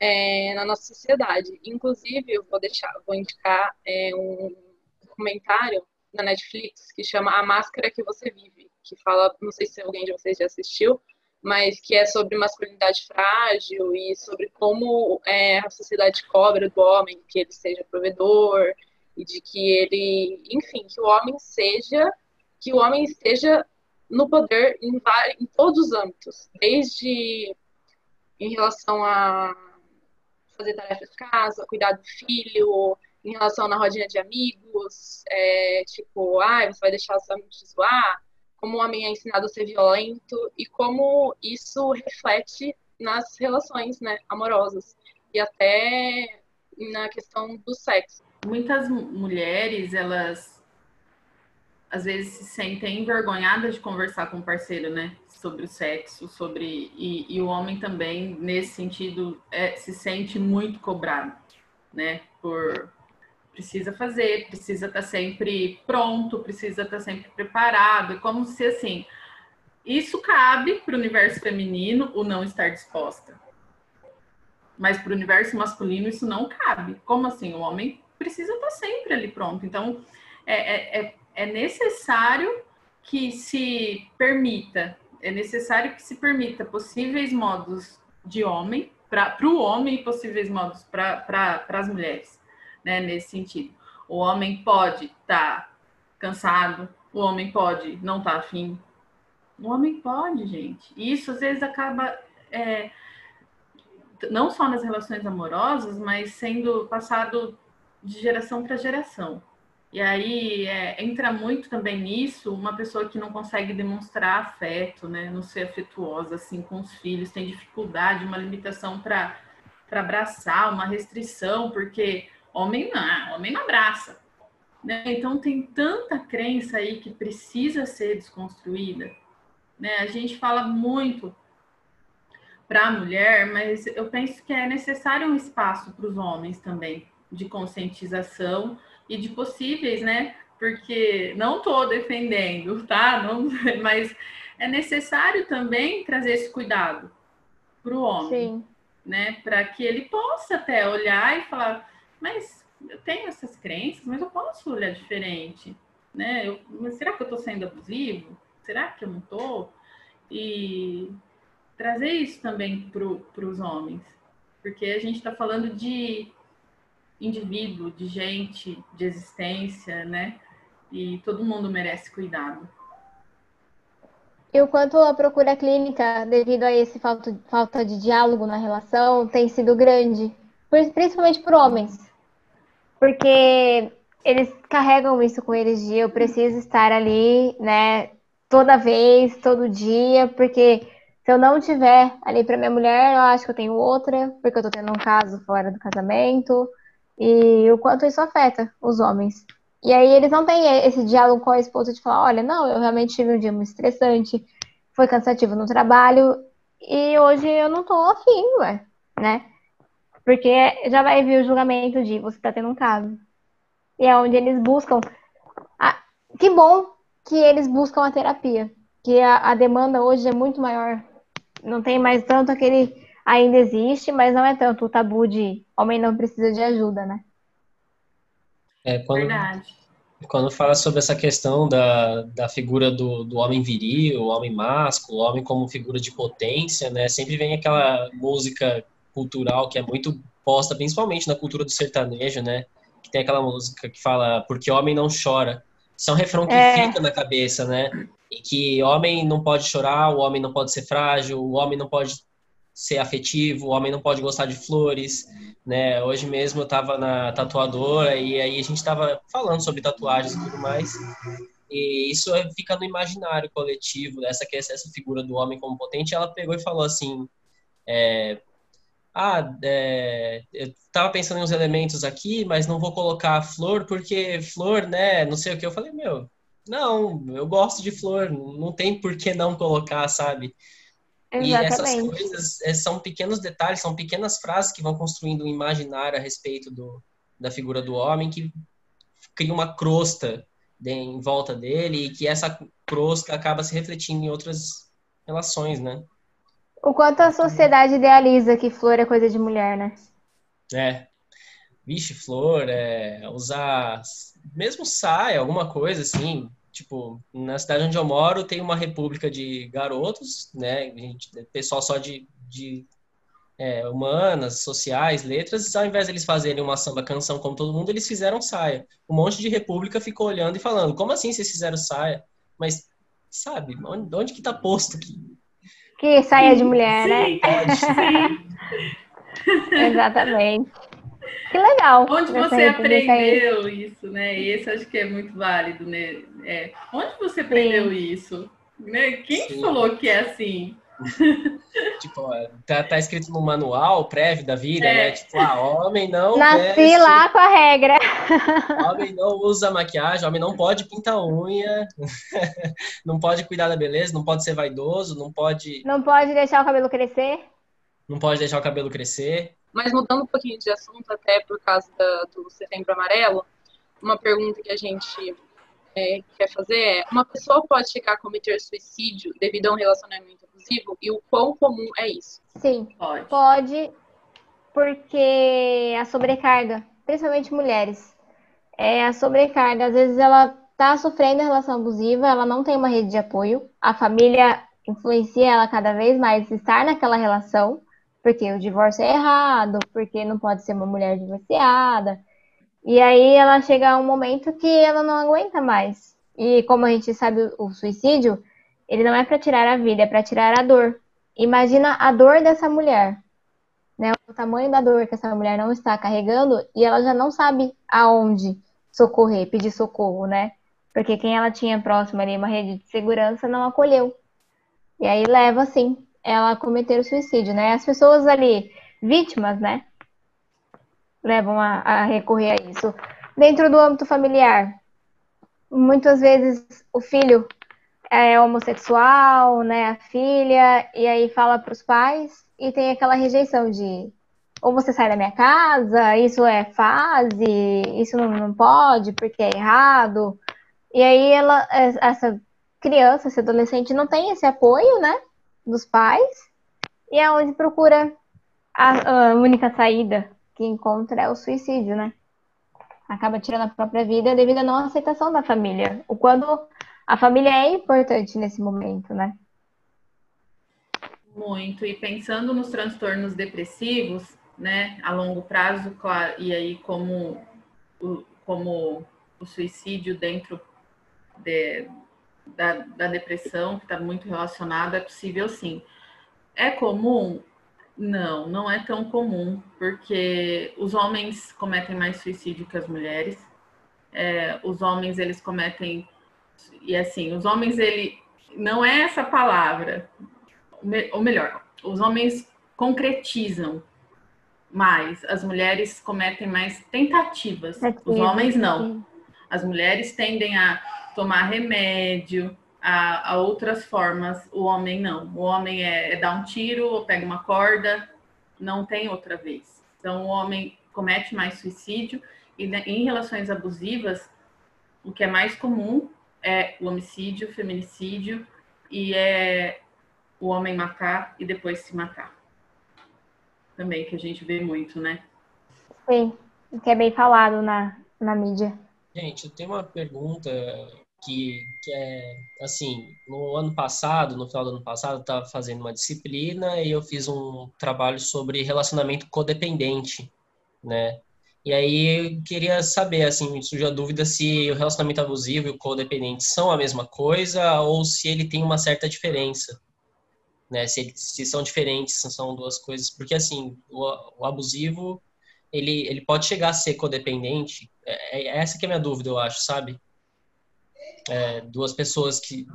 é, na nossa sociedade. Inclusive, eu vou deixar, vou indicar é, um documentário na Netflix que chama A Máscara que Você Vive, que fala, não sei se alguém de vocês já assistiu, mas que é sobre masculinidade frágil e sobre como é, a sociedade cobra do homem que ele seja provedor e de que ele, enfim, que o homem seja, que o homem esteja no poder em, em todos os âmbitos, desde em relação a fazer tarefa de casa, cuidar do filho, em relação na rodinha de amigos, é, tipo, ah, você vai deixar os amigos te zoar, como o homem é ensinado a ser violento e como isso reflete nas relações né, amorosas e até na questão do sexo. Muitas mulheres, elas às vezes se sentem envergonhadas de conversar com o parceiro, né? Sobre o sexo, sobre. E, e o homem também, nesse sentido, é, se sente muito cobrado, né? Por. Precisa fazer, precisa estar sempre pronto, precisa estar sempre preparado. É como se assim. Isso cabe para o universo feminino, o não estar disposta. Mas para o universo masculino, isso não cabe. Como assim? O homem precisa estar sempre ali pronto. Então, é, é, é é necessário que se permita, é necessário que se permita possíveis modos de homem, para o homem e possíveis modos para as mulheres, né, nesse sentido. O homem pode estar tá cansado, o homem pode não estar tá afim. O homem pode, gente. E isso às vezes acaba é, não só nas relações amorosas, mas sendo passado de geração para geração. E aí é, entra muito também nisso uma pessoa que não consegue demonstrar afeto, né? Não ser afetuosa assim com os filhos, tem dificuldade, uma limitação para abraçar, uma restrição, porque homem não, homem não abraça. Né? Então tem tanta crença aí que precisa ser desconstruída. Né? A gente fala muito para a mulher, mas eu penso que é necessário um espaço para os homens também de conscientização e de possíveis, né? Porque não estou defendendo, tá? Não, [laughs] mas é necessário também trazer esse cuidado para o homem, Sim. né? Para que ele possa até olhar e falar, mas eu tenho essas crenças, mas eu posso olhar diferente, né? Eu, mas será que eu estou sendo abusivo? Será que eu não estou? E trazer isso também para os homens, porque a gente está falando de indivíduo, de gente, de existência, né? E todo mundo merece cuidado. E o quanto a procura clínica, devido a esse falta, falta de diálogo na relação, tem sido grande, principalmente por homens. Porque eles carregam isso com eles de eu preciso estar ali, né, toda vez, todo dia, porque se eu não tiver ali para minha mulher, eu acho que eu tenho outra, porque eu tô tendo um caso fora do casamento, e o quanto isso afeta os homens. E aí eles não têm esse diálogo com a esposa de falar, olha, não, eu realmente tive um dia muito estressante, foi cansativo no trabalho, e hoje eu não tô afim, ué, né? Porque já vai vir o julgamento de você tá tendo um caso. E é onde eles buscam. A... Que bom que eles buscam a terapia. Que a, a demanda hoje é muito maior. Não tem mais tanto aquele ainda existe, mas não é tanto o tabu de homem não precisa de ajuda, né? É, quando, Verdade. Quando fala sobre essa questão da, da figura do, do homem viril, o homem másculo, o homem como figura de potência, né? Sempre vem aquela música cultural que é muito posta, principalmente na cultura do sertanejo, né? Que tem aquela música que fala porque homem não chora. Isso é um refrão que é. fica na cabeça, né? E que homem não pode chorar, o homem não pode ser frágil, o homem não pode ser afetivo, o homem não pode gostar de flores, né? Hoje mesmo eu estava na tatuadora e aí a gente estava falando sobre tatuagens e tudo mais. E isso fica no imaginário coletivo, essa que essa figura do homem como potente, ela pegou e falou assim, é, ah, é, eu estava pensando em uns elementos aqui, mas não vou colocar flor porque flor, né? Não sei o que. Eu falei, meu, não, eu gosto de flor, não tem por que não colocar, sabe? Exatamente. E essas coisas é, são pequenos detalhes, são pequenas frases que vão construindo um imaginário a respeito do, da figura do homem que cria uma crosta de, em volta dele e que essa crosta acaba se refletindo em outras relações, né? O quanto a sociedade idealiza que flor é coisa de mulher, né? É. Vixe, flor, é, usar mesmo saia, alguma coisa assim, tipo, na cidade onde eu moro tem uma república de garotos, né, gente, pessoal só de, de é, humanas, sociais, letras, ao invés deles fazerem uma samba canção como todo mundo, eles fizeram saia. Um monte de república ficou olhando e falando, como assim vocês fizeram saia? Mas, sabe, onde, onde que tá posto aqui? Que saia de mulher, né? sim, né? Pode. [laughs] Exatamente. Que legal. Onde você aí. aprendeu isso, né? Esse acho que é muito válido, né? É, onde você aprendeu isso? Né? Quem Sim. falou que é assim? [laughs] Tipo, tá, tá escrito no manual prévio da vida, É. né? Tipo, ah, homem não Nasci veste, lá com a regra. [laughs] homem não usa maquiagem, homem não pode pintar unha, [laughs] não pode cuidar da beleza, não pode ser vaidoso, não pode, Não pode deixar o cabelo crescer. não pode deixar o cabelo crescer. Mas mudando um pouquinho de assunto, até por causa da- do Setembro Amarelo, uma pergunta que a gente é, quer fazer é: uma pessoa pode chegar a cometer suicídio devido a um relacionamento abusivo? E o quão comum é isso? Sim, Pode. pode, porque a sobrecarga, principalmente mulheres, é a sobrecarga. Às vezes ela tá sofrendo relação abusiva, ela não tem uma rede de apoio, a família influencia ela cada vez mais a estar naquela relação, porque o divórcio é errado, porque não pode ser uma mulher divorciada. E aí ela chega a um momento que ela não aguenta mais. E como a gente sabe, o suicídio, ele não é para tirar a vida, é para tirar a dor. Imagina a dor dessa mulher, né? O tamanho da dor que essa mulher não está carregando e ela já não sabe aonde socorrer, pedir socorro, né? Porque quem ela tinha próximo ali, uma rede de segurança, não acolheu. E aí leva, assim, ela cometer o suicídio, né? As pessoas ali, vítimas, né? Levam a, a recorrer a isso. Dentro do âmbito familiar, muitas vezes o filho é homossexual, né, a filha, e aí fala para os pais e tem aquela rejeição de ou você sai da minha casa, isso é fase, isso não, não pode porque é errado. E aí ela, essa criança, esse adolescente não tem esse apoio, né, dos pais, e é onde procura a, a única saída que encontra é o suicídio, né? Acaba tirando a própria vida devido à não aceitação da família. O quando a família é importante nesse momento, né? Muito. E pensando nos transtornos depressivos, né, a longo prazo, claro, e aí como o, como o suicídio dentro de, da, da depressão, que está muito relacionado, é possível sim. É comum? Não, não é tão comum, porque os homens cometem mais suicídio que as mulheres. É, os homens, eles cometem... E assim, os homens, ele... Não é essa palavra, ou melhor, os homens concretizam mais, as mulheres cometem mais tentativas, os homens não. As mulheres tendem a tomar remédio, a, a outras formas, o homem não. O homem é, é dar um tiro ou pega uma corda, não tem outra vez. Então, o homem comete mais suicídio e né, em relações abusivas, o que é mais comum é o homicídio, o feminicídio e é o homem matar e depois se matar. Também que a gente vê muito, né? Sim, que é bem falado na, na mídia. Gente, eu tenho uma pergunta que, que é assim, no ano passado, no final do ano passado, estava fazendo uma disciplina e eu fiz um trabalho sobre relacionamento codependente, né? E aí eu queria saber, assim, me surgiu a dúvida se o relacionamento abusivo e o codependente são a mesma coisa ou se ele tem uma certa diferença, né? Se, se são diferentes, são duas coisas. Porque, assim, o, o abusivo, ele, ele pode chegar a ser codependente. É, é essa que é a minha dúvida, eu acho, sabe? É, duas pessoas que,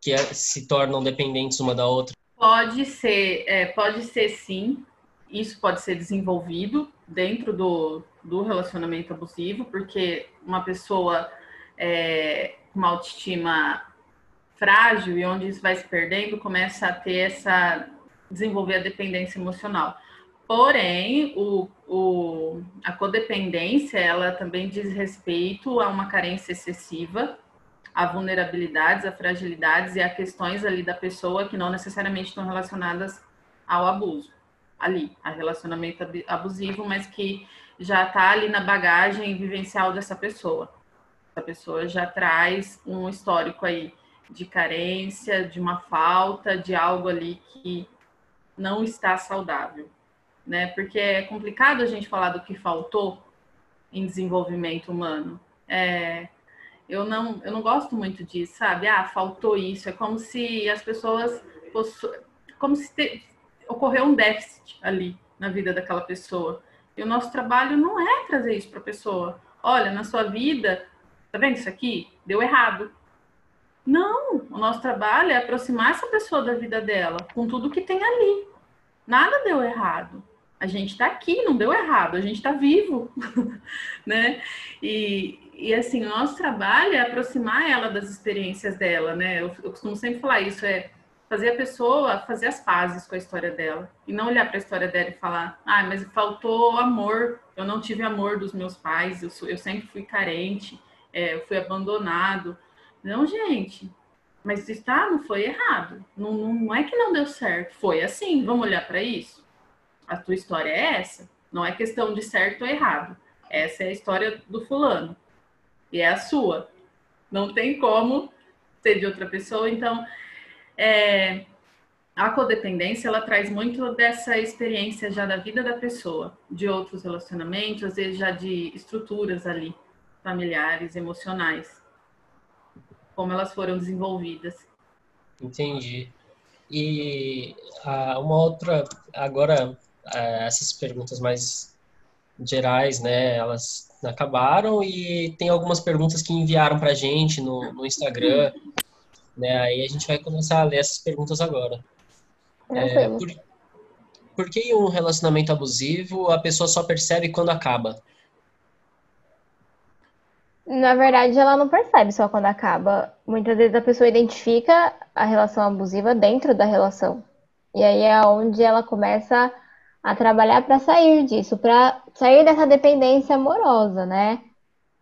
que é, se tornam dependentes uma da outra. Pode ser, é, pode ser sim. Isso pode ser desenvolvido dentro do, do relacionamento abusivo, porque uma pessoa é, com uma autoestima frágil e onde isso vai se perdendo, começa a ter essa desenvolver a dependência emocional. Porém, o, o, a codependência, ela também diz respeito a uma carência excessiva, a vulnerabilidades, a fragilidades e a questões ali da pessoa que não necessariamente estão relacionadas ao abuso, ali, a relacionamento abusivo, mas que já está ali na bagagem vivencial dessa pessoa. Essa pessoa já traz um histórico aí de carência, de uma falta, de algo ali que não está saudável, né? Porque é complicado a gente falar do que faltou em desenvolvimento humano. É, eu não, eu não gosto muito disso, sabe? Ah, faltou isso. É como se as pessoas possu... como se te... ocorreu um déficit ali na vida daquela pessoa. E o nosso trabalho não é trazer isso para a pessoa. Olha, na sua vida, tá vendo isso aqui? Deu errado. Não, o nosso trabalho é aproximar essa pessoa da vida dela, com tudo que tem ali. Nada deu errado. A gente está aqui, não deu errado, a gente está vivo, [laughs] né? E, e assim, o nosso trabalho é aproximar ela das experiências dela, né? Eu, eu costumo sempre falar isso, é fazer a pessoa fazer as pazes com a história dela e não olhar para a história dela e falar, ah, mas faltou amor, eu não tive amor dos meus pais, eu, sou, eu sempre fui carente, é, eu fui abandonado. Não, gente, mas está, não foi errado. Não, não é que não deu certo, foi assim. Vamos olhar para isso? A tua história é essa. Não é questão de certo ou errado. Essa é a história do fulano. E é a sua. Não tem como ser de outra pessoa. Então, é, a codependência ela traz muito dessa experiência já da vida da pessoa, de outros relacionamentos, às vezes já de estruturas ali familiares, emocionais como elas foram desenvolvidas. Entendi. E ah, uma outra, agora ah, essas perguntas mais gerais, né, elas acabaram e tem algumas perguntas que enviaram para a gente no, no Instagram, né, aí a gente vai começar a ler essas perguntas agora. É, por, por que em um relacionamento abusivo a pessoa só percebe quando acaba? Na verdade, ela não percebe só quando acaba. Muitas vezes a pessoa identifica a relação abusiva dentro da relação. E aí é onde ela começa a trabalhar para sair disso, para sair dessa dependência amorosa, né?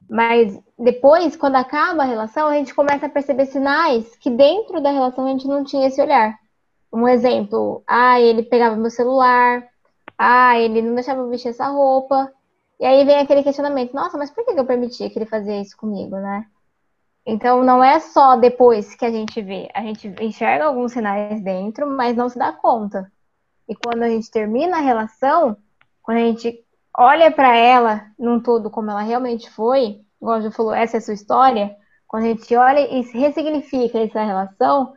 Mas depois, quando acaba a relação, a gente começa a perceber sinais que dentro da relação a gente não tinha esse olhar. Um exemplo, ah, ele pegava meu celular, ah, ele não deixava eu vestir essa roupa. E aí vem aquele questionamento, nossa, mas por que eu permitia que ele fazia isso comigo, né? Então não é só depois que a gente vê, a gente enxerga alguns sinais dentro, mas não se dá conta. E quando a gente termina a relação, quando a gente olha para ela num todo como ela realmente foi, igual já falou, essa é a sua história, quando a gente olha e ressignifica essa relação,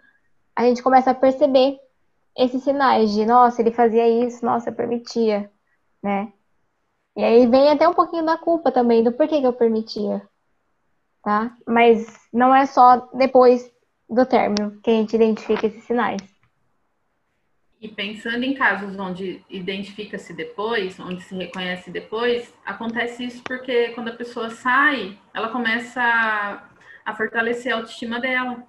a gente começa a perceber esses sinais de, nossa, ele fazia isso, nossa, eu permitia, né? E aí vem até um pouquinho da culpa também, do porquê que eu permitia. Tá? Mas não é só depois do término que a gente identifica esses sinais. E pensando em casos onde identifica-se depois, onde se reconhece depois, acontece isso porque quando a pessoa sai, ela começa a, a fortalecer a autoestima dela.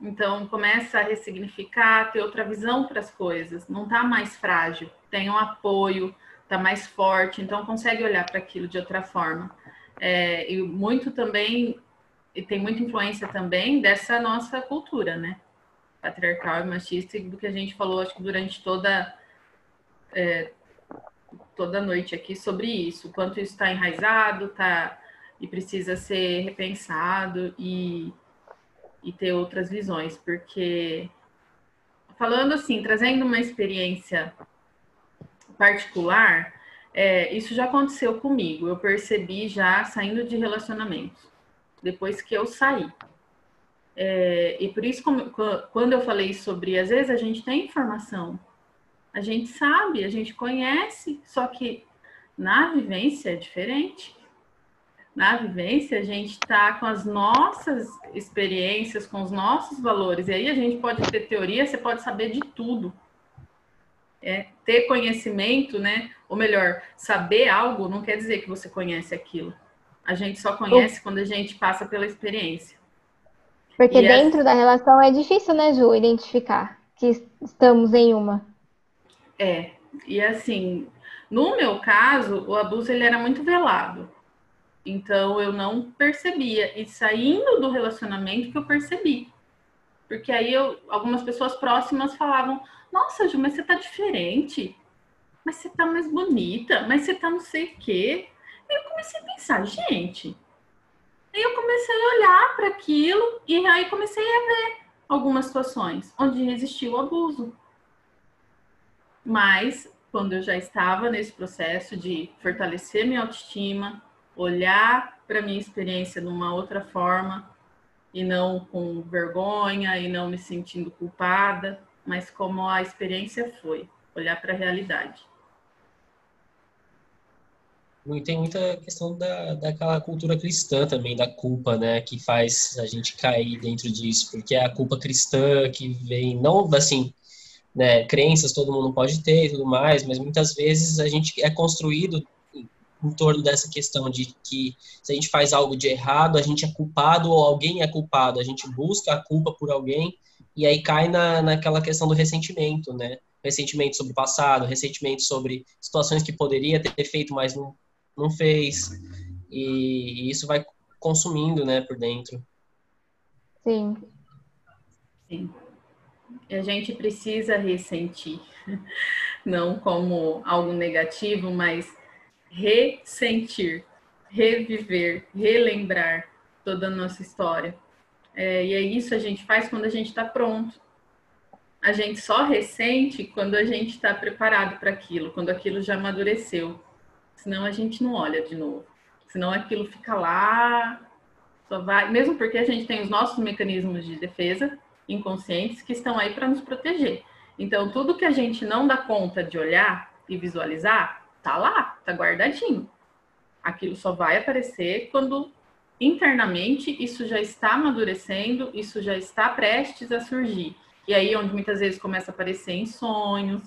Então, começa a ressignificar, ter outra visão para as coisas, não está mais frágil, tem um apoio, está mais forte, então consegue olhar para aquilo de outra forma. É, e muito também, e tem muita influência também dessa nossa cultura, né? Patriarcal e machista, do que a gente falou, acho que durante toda, é, toda noite aqui sobre isso, quanto isso está enraizado, tá, e precisa ser repensado e, e ter outras visões, porque falando assim, trazendo uma experiência particular, é, isso já aconteceu comigo. Eu percebi já saindo de relacionamentos, depois que eu saí. É, e por isso, como, quando eu falei sobre, às vezes a gente tem informação, a gente sabe, a gente conhece, só que na vivência é diferente. Na vivência, a gente está com as nossas experiências, com os nossos valores. E aí a gente pode ter teoria, você pode saber de tudo é, ter conhecimento, né? Ou melhor, saber algo não quer dizer que você conhece aquilo. A gente só conhece quando a gente passa pela experiência. Porque e dentro essa... da relação é difícil, né, Ju, identificar que estamos em uma. É, e assim, no meu caso, o abuso ele era muito velado. Então eu não percebia. E saindo do relacionamento que eu percebi. Porque aí eu, algumas pessoas próximas falavam: nossa, Ju, mas você tá diferente. Mas você tá mais bonita. Mas você tá não sei o quê. Aí eu comecei a pensar, gente. Aí eu comecei a olhar para aquilo e aí comecei a ver algumas situações onde existiu abuso. Mas quando eu já estava nesse processo de fortalecer minha autoestima, olhar para minha experiência de uma outra forma e não com vergonha e não me sentindo culpada, mas como a experiência foi, olhar para a realidade. Tem muita questão da, daquela cultura cristã também, da culpa, né, que faz a gente cair dentro disso, porque é a culpa cristã que vem, não assim, né, crenças todo mundo pode ter e tudo mais, mas muitas vezes a gente é construído em torno dessa questão de que se a gente faz algo de errado, a gente é culpado ou alguém é culpado, a gente busca a culpa por alguém e aí cai na, naquela questão do ressentimento, né? Ressentimento sobre o passado, ressentimento sobre situações que poderia ter feito, mas não, não fez. E, e isso vai consumindo, né, por dentro. Sim. Sim. A gente precisa ressentir, não como algo negativo, mas ressentir, reviver, relembrar toda a nossa história. É, e é isso a gente faz quando a gente está pronto. A gente só ressente quando a gente está preparado para aquilo, quando aquilo já amadureceu. Senão a gente não olha de novo. Senão aquilo fica lá, só vai. Mesmo porque a gente tem os nossos mecanismos de defesa inconscientes que estão aí para nos proteger. Então, tudo que a gente não dá conta de olhar e visualizar, tá lá, tá guardadinho. Aquilo só vai aparecer quando internamente isso já está amadurecendo, isso já está prestes a surgir. E aí onde muitas vezes começa a aparecer em sonhos,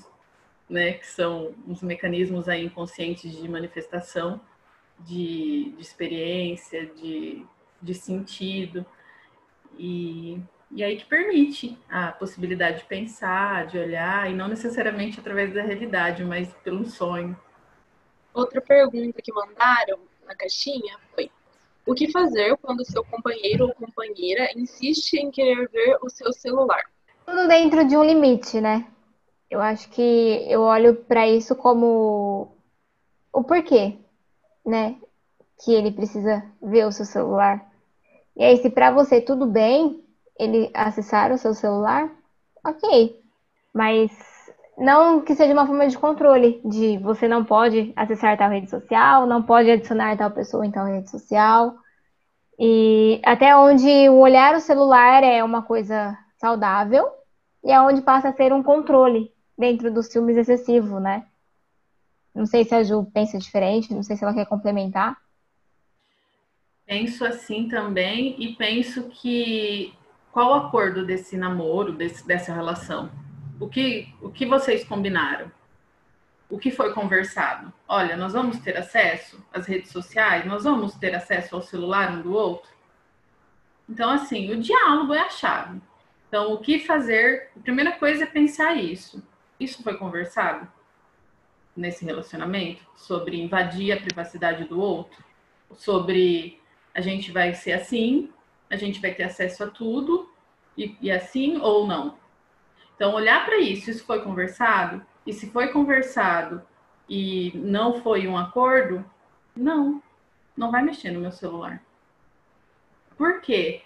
né, que são os mecanismos aí inconscientes de manifestação de, de experiência, de, de sentido. E, e aí que permite a possibilidade de pensar, de olhar, e não necessariamente através da realidade, mas pelo sonho. Outra pergunta que mandaram na caixinha foi: o que fazer quando seu companheiro ou companheira insiste em querer ver o seu celular? Tudo dentro de um limite, né? Eu acho que eu olho para isso como o porquê, né? Que ele precisa ver o seu celular. E aí, se para você tudo bem ele acessar o seu celular, ok. Mas não que seja uma forma de controle, de você não pode acessar tal rede social, não pode adicionar tal pessoa em tal rede social. E até onde olhar o celular é uma coisa saudável e é onde passa a ser um controle dentro dos filmes excessivo, né? Não sei se a Ju pensa diferente, não sei se ela quer complementar. Penso assim também e penso que qual o acordo desse namoro, desse, dessa relação? O que, o que vocês combinaram? O que foi conversado? Olha, nós vamos ter acesso às redes sociais, nós vamos ter acesso ao celular um do outro. Então, assim, o diálogo é a chave. Então, o que fazer? A primeira coisa é pensar isso. Isso foi conversado nesse relacionamento sobre invadir a privacidade do outro, sobre a gente vai ser assim, a gente vai ter acesso a tudo e, e assim ou não. Então, olhar para isso, isso foi conversado? E se foi conversado e não foi um acordo, não, não vai mexer no meu celular. Por quê?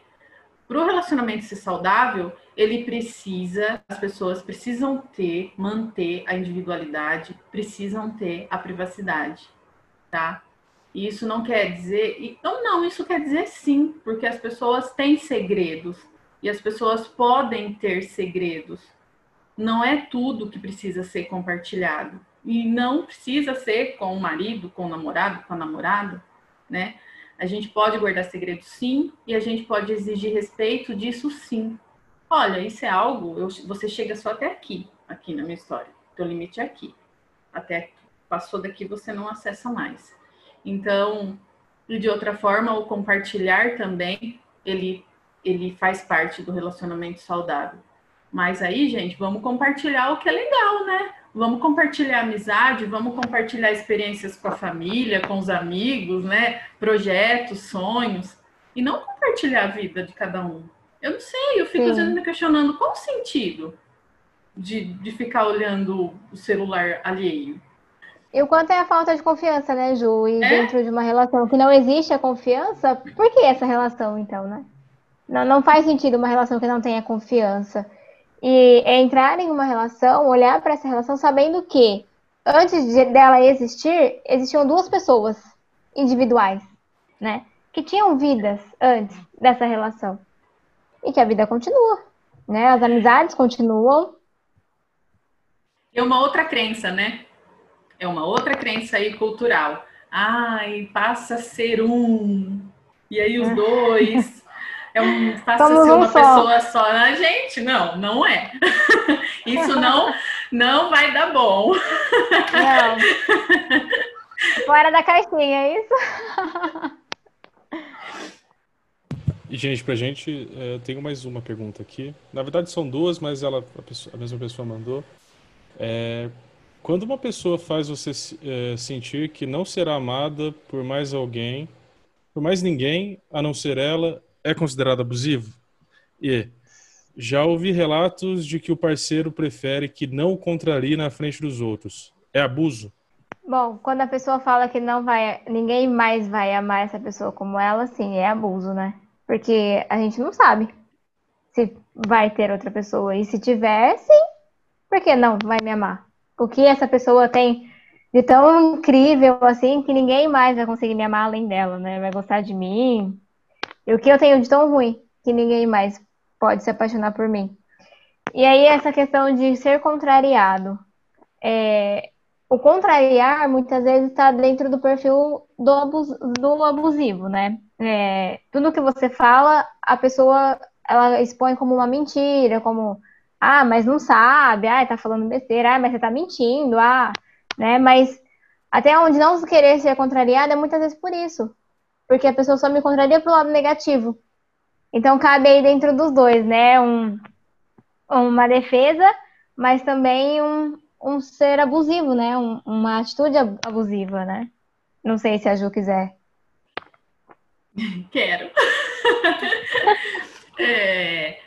Para o relacionamento ser saudável, ele precisa, as pessoas precisam ter, manter a individualidade, precisam ter a privacidade, tá? E isso não quer dizer, então não, isso quer dizer sim, porque as pessoas têm segredos e as pessoas podem ter segredos não é tudo que precisa ser compartilhado. E não precisa ser com o marido, com o namorado, com a namorada, né? A gente pode guardar segredo sim, e a gente pode exigir respeito disso sim. Olha, isso é algo, eu, você chega só até aqui, aqui na minha história. Teu limite é aqui. Até aqui. Passou daqui, você não acessa mais. Então, de outra forma, o compartilhar também, ele, ele faz parte do relacionamento saudável. Mas aí, gente, vamos compartilhar o que é legal, né? Vamos compartilhar amizade, vamos compartilhar experiências com a família, com os amigos, né? Projetos, sonhos. E não compartilhar a vida de cada um. Eu não sei, eu fico Sim. às vezes me questionando qual o sentido de, de ficar olhando o celular alheio. E o quanto é a falta de confiança, né, Ju? E é? dentro de uma relação que não existe a confiança, por que essa relação, então, né? Não, não faz sentido uma relação que não tenha confiança. E é entrar em uma relação, olhar para essa relação sabendo que antes de, dela existir, existiam duas pessoas individuais, né? Que tinham vidas antes dessa relação. E que a vida continua, né? As amizades continuam. É uma outra crença, né? É uma outra crença aí cultural. ai, passa a ser um. E aí os dois [laughs] é um, passa a ser um uma só. pessoa só. Ah, gente, não, não é. [laughs] Isso não, não vai dar bom. Não. [laughs] Fora da caixinha, é isso? E, gente, pra gente, eu tenho mais uma pergunta aqui. Na verdade, são duas, mas ela, a, pessoa- a mesma pessoa mandou. É, quando uma pessoa faz você eh, sentir que não será amada por mais alguém, por mais ninguém, a não ser ela, é considerado abusivo? E já ouvi relatos de que o parceiro prefere que não o contrarie na frente dos outros. É abuso? Bom, quando a pessoa fala que não vai, ninguém mais vai amar essa pessoa como ela, sim, é abuso, né? Porque a gente não sabe se vai ter outra pessoa. E se tiver, sim, por que não vai me amar? O que essa pessoa tem de tão incrível assim que ninguém mais vai conseguir me amar além dela, né? Vai gostar de mim. E o que eu tenho de tão ruim que ninguém mais pode se apaixonar por mim. E aí, essa questão de ser contrariado. É, o contrariar muitas vezes está dentro do perfil do, abus- do abusivo, né? É, tudo que você fala, a pessoa ela expõe como uma mentira, como ah, mas não sabe, ah, tá falando besteira, ah, mas você tá mentindo, ah, né? Mas até onde não querer ser contrariada é muitas vezes por isso, porque a pessoa só me contraria pro lado negativo. Então cabe aí dentro dos dois, né? Um, uma defesa, mas também um, um ser abusivo, né? Um- uma atitude ab- abusiva, né? Não sei se a Ju quiser. [laughs] Quero. [laughs] É,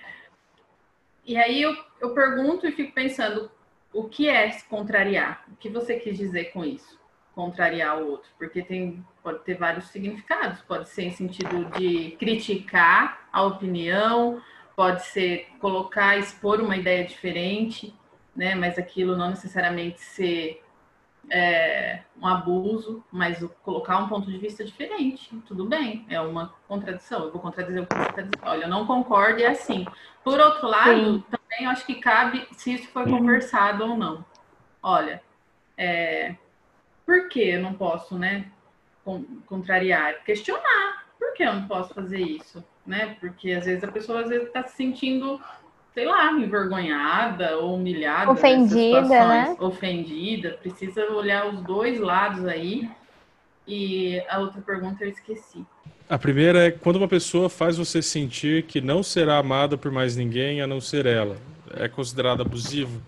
E aí eu, eu pergunto e fico pensando, o que é contrariar? O que você quis dizer com isso? Contrariar o outro? Porque tem, pode ter vários significados. Pode ser em sentido de criticar a opinião, pode ser colocar, expor uma ideia diferente, né? Mas aquilo não necessariamente ser é, um abuso, mas colocar um ponto de vista diferente, tudo bem, é uma contradição. Eu vou contradizer o que você está dizendo. Olha, eu não concordo e é assim. Por outro lado, Sim. também acho que cabe se isso foi conversado ou não. Olha, é, por que eu não posso, né, con- contrariar? Questionar. Por que eu não posso fazer isso? Né? Porque às vezes a pessoa às vezes está se sentindo, sei lá, envergonhada ou humilhada Ofendida, né? Ofendida. Precisa olhar os dois lados aí. E a outra pergunta eu esqueci. A primeira é quando uma pessoa faz você sentir que não será amada por mais ninguém a não ser ela. É considerado abusivo?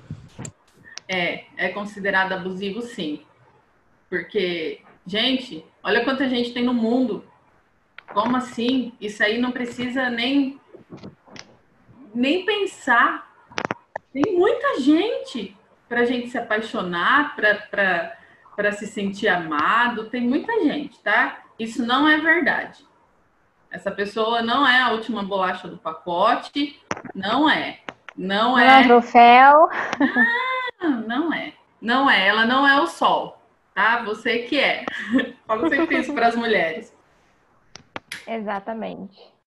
É, é considerado abusivo sim. Porque, gente, olha quanta gente tem no mundo. Como assim? Isso aí não precisa nem nem pensar. Tem muita gente para a gente se apaixonar, para se sentir amado. Tem muita gente, tá? Isso não é verdade. Essa pessoa não é a última bolacha do pacote. Não é. Não é troféu. Não, não é. Não é. Ela não é o sol, tá? Você que é. Falo sempre isso para as mulheres. Exatamente.